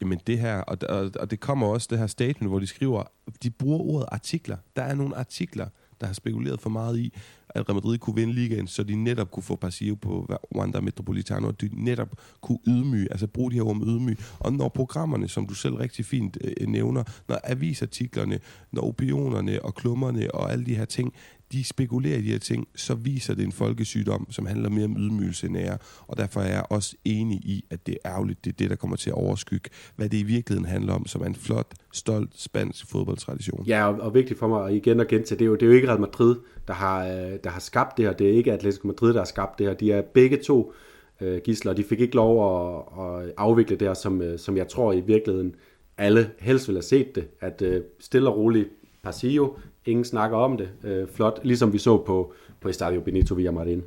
jamen det her, og, og, og det kommer også det her statement, hvor de skriver, de bruger ordet artikler. Der er nogle artikler, der har spekuleret for meget i, at Real Madrid kunne vinde ligaen, så de netop kunne få Pasillo på Wanda Metropolitano, og de netop kunne ydmyge, altså bruge de her ord med ydmyge. Og når programmerne, som du selv rigtig fint øh, nævner, når avisartiklerne, når opinionerne og klummerne og alle de her ting, de spekulerer i de her ting, så viser det en folkesygdom, som handler mere om ydmygelse end ære. Og derfor er jeg også enig i, at det er ærgerligt, det er det, der kommer til at overskygge, hvad det i virkeligheden handler om, som er en flot, stolt spansk fodboldtradition. Ja, og, og vigtigt for mig at igen og gentage, det er jo, det er jo ikke Real Madrid, der har, øh, der har skabt det her. Det er ikke Atletico Madrid, der har skabt det her. De er begge to øh, gisler, og de fik ikke lov at, at afvikle det her, som, øh, som jeg tror i virkeligheden alle helst ville have set det, at øh, stille og roligt Pasillo, ingen snakker om det. Øh, flot, ligesom vi så på, på Estadio Benito Villamarin.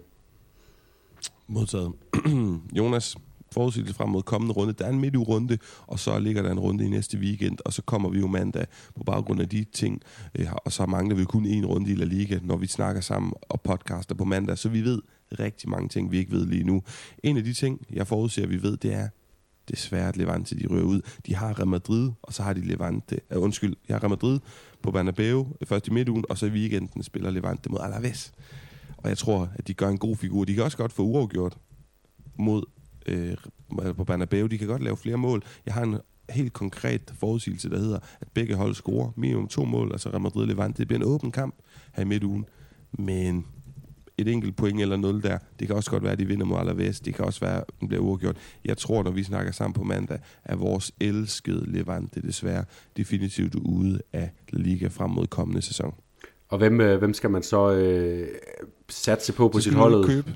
Modtaget. Jonas, forudsigelse frem mod kommende runde. Der er en midtugrunde, og så ligger der en runde i næste weekend, og så kommer vi jo mandag på baggrund af de ting, øh, og så mangler vi kun en runde i La Liga, når vi snakker sammen og podcaster på mandag, så vi ved rigtig mange ting, vi ikke ved lige nu. En af de ting, jeg forudser, vi ved, det er, desværre, at Levante de rører ud. De har Real Madrid, og så har de Levante. Uh, undskyld, jeg har Real Madrid på Bernabeu øh, først i midtugen, og så i weekenden spiller Levante mod Alaves. Og jeg tror, at de gør en god figur. De kan også godt få uafgjort mod øh, på Bernabeu. De kan godt lave flere mål. Jeg har en helt konkret forudsigelse, der hedder, at begge hold scorer minimum to mål, altså Real Madrid Levante. Det bliver en åben kamp her i midtugen. Men et enkelt point eller nul der. Det kan også godt være, at de vinder mod Alaves. Det kan også være, at den bliver uafgjort. Jeg tror, når vi snakker sammen på mandag, at vores elskede Levante desværre definitivt ude af La Liga frem mod kommende sæson. Og hvem, øh, hvem skal man så øh, satse på på sit hold? købe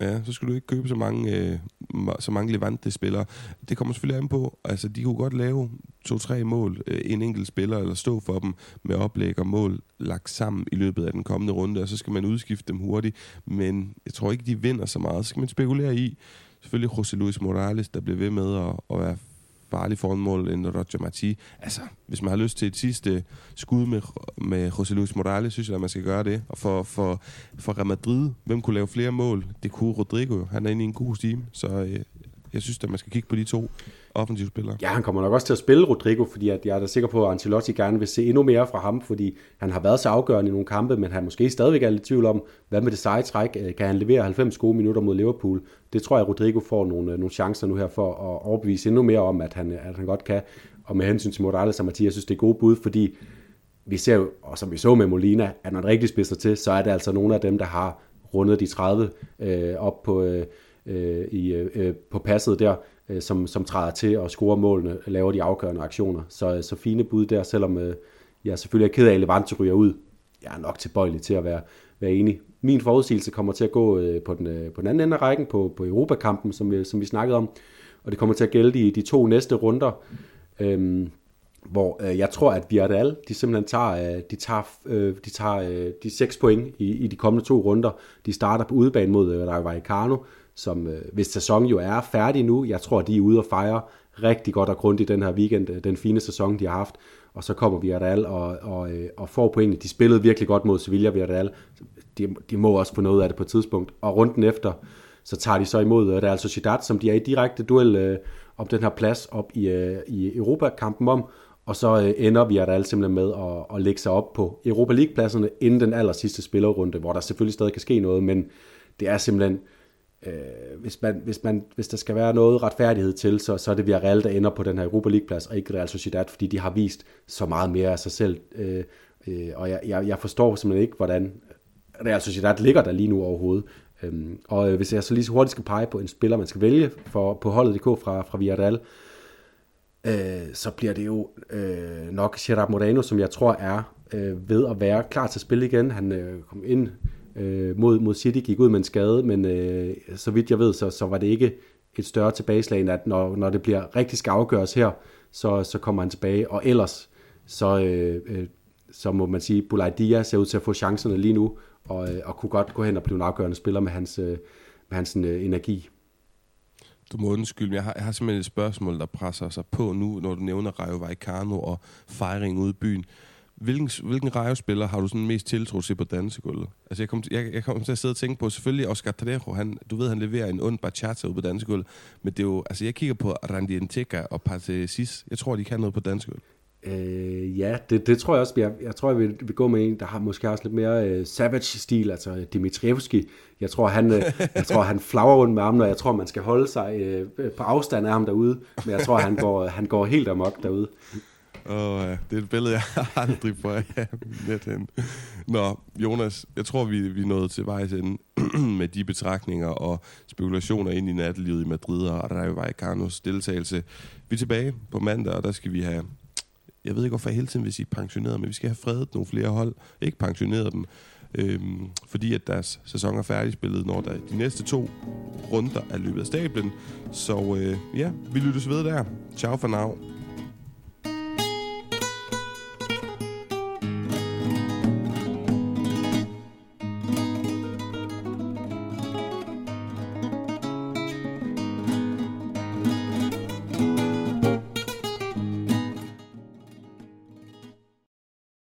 Ja, så skulle du ikke købe så mange, øh, så mange Levante-spillere. Det kommer selvfølgelig an på, altså de kunne godt lave to-tre mål, øh, en enkelt spiller, eller stå for dem med oplæg og mål lagt sammen i løbet af den kommende runde, og så skal man udskifte dem hurtigt. Men jeg tror ikke, de vinder så meget. Så skal man spekulere i, selvfølgelig José Luis Morales, der bliver ved med at, at være farlig formål end Roger Marti. Altså, hvis man har lyst til et sidste skud med, med José Luis Morales, synes jeg, at man skal gøre det. Og for, for, for Real Madrid, hvem kunne lave flere mål? Det kunne Rodrigo. Han er inde i en god stime, så øh, jeg synes, at man skal kigge på de to offensiv spiller. Ja, han kommer nok også til at spille Rodrigo, fordi at jeg er da sikker på, at Ancelotti gerne vil se endnu mere fra ham, fordi han har været så afgørende i nogle kampe, men han måske stadigvæk er lidt i tvivl om, hvad med det seje træk, øh, kan han levere 90 gode minutter mod Liverpool? Det tror jeg, at Rodrigo får nogle, øh, nogle chancer nu her for at overbevise endnu mere om, at han, øh, at han godt kan. Og med hensyn til Morales og Mathias, jeg synes, det er gode bud, fordi vi ser jo, og som vi så med Molina, at når det rigtig spidser til, så er det altså nogle af dem, der har rundet de 30 øh, op på, øh i, øh, på passet der øh, som, som træder til og scorer målene, laver de afgørende aktioner. Så, øh, så fine bud der, selvom øh, jeg selvfølgelig er ked af, at Levante ryger ud. Jeg er nok tilbøjelig til at være, være enig. Min forudsigelse kommer til at gå øh, på, den, øh, på den anden ende af rækken, på, på Europakampen, som vi, som vi snakkede om. Og det kommer til at gælde de, de to næste runder. Øhm, hvor øh, jeg tror, at Villarreal, de simpelthen tager, øh, de tager, øh, de tager øh, de seks point i, i de kommende to runder. De starter på udebane mod øh, Rayo Vallecano, som øh, hvis sæsonen jo er færdig nu, jeg tror, de er ude og fejre rigtig godt og grundigt den her weekend, øh, den fine sæson, de har haft. Og så kommer Villarreal og, og, og, og får pointene. De spillede virkelig godt mod Sevilla Villarreal. De, de må også få noget af det på et tidspunkt. Og runden efter, så tager de så imod øh, Real Sociedad, som de er i direkte duel øh, om den her plads op i, øh, i Europa-kampen om, og så øh, ender vi alle simpelthen med at, at lægge sig op på Europa League-pladserne inden den aller sidste spillerrunde, hvor der selvfølgelig stadig kan ske noget, men det er simpelthen, øh, hvis, man, hvis, man, hvis der skal være noget retfærdighed til, så, så er det Villarreal, der ender på den her Europa League-plads, og ikke Real Sociedad, fordi de har vist så meget mere af sig selv. Øh, øh, og jeg, jeg, jeg forstår simpelthen ikke, hvordan Real Sociedad ligger der lige nu overhovedet. Øhm, og øh, hvis jeg så lige så hurtigt skal pege på en spiller, man skal vælge for, på holdet.dk fra, fra Villarreal, øh, så bliver det jo øh, nok Gerard Moreno, som jeg tror er øh, ved at være klar til at spille igen. Han øh, kom ind øh, mod, mod City, gik ud med en skade, men øh, så vidt jeg ved, så, så var det ikke et større tilbageslag, at når, når det bliver rigtig skal afgøres her, så, så kommer han tilbage. Og ellers, så, øh, øh, så må man sige, Bulay Dia ser ud til at få chancerne lige nu, og, øh, og kunne godt gå hen og blive en afgørende spiller med hans, øh, med hans øh, energi. Du må undskylde, jeg har, jeg har simpelthen et spørgsmål, der presser sig på nu, når du nævner Rayo Vallecano og fejring ude i byen. Hvilken, hvilken Rayo-spiller har du sådan mest tiltro til på dansegulvet? Altså, jeg kommer jeg, jeg kom til at sidde og tænke på, selvfølgelig Oscar Trejo, han, du ved, han leverer en ond bachata ude på dansegulvet, men det er jo, altså, jeg kigger på Randy Enteca og Pate Sis. Jeg tror, de kan noget på dansegulvet. Øh, ja, det, det tror jeg også. Jeg, jeg tror, jeg vil, vil gå med en, der har måske også lidt mere øh, savage-stil, altså Dimitrievski. Jeg tror, han, øh, jeg tror, han flager rundt med ham, og jeg tror, man skal holde sig øh, på afstand af ham derude. Men jeg tror, han går, han går helt amok derude. Åh, oh, ja. det er et billede, jeg aldrig får af net hen. Nå, Jonas, jeg tror, vi, vi nåede til vejs ende med de betragtninger og spekulationer ind i nattelivet i Madrid og Rayo Vallecanos deltagelse. Vi er tilbage på mandag, og der skal vi have jeg ved ikke, hvorfor jeg hele tiden vil sige pensioneret, men vi skal have fredet nogle flere hold, ikke pensioneret dem, øhm, fordi at deres sæson er færdigspillet, når der de næste to runder er løbet af stablen. Så øh, ja, vi lyttes ved der. Ciao for now.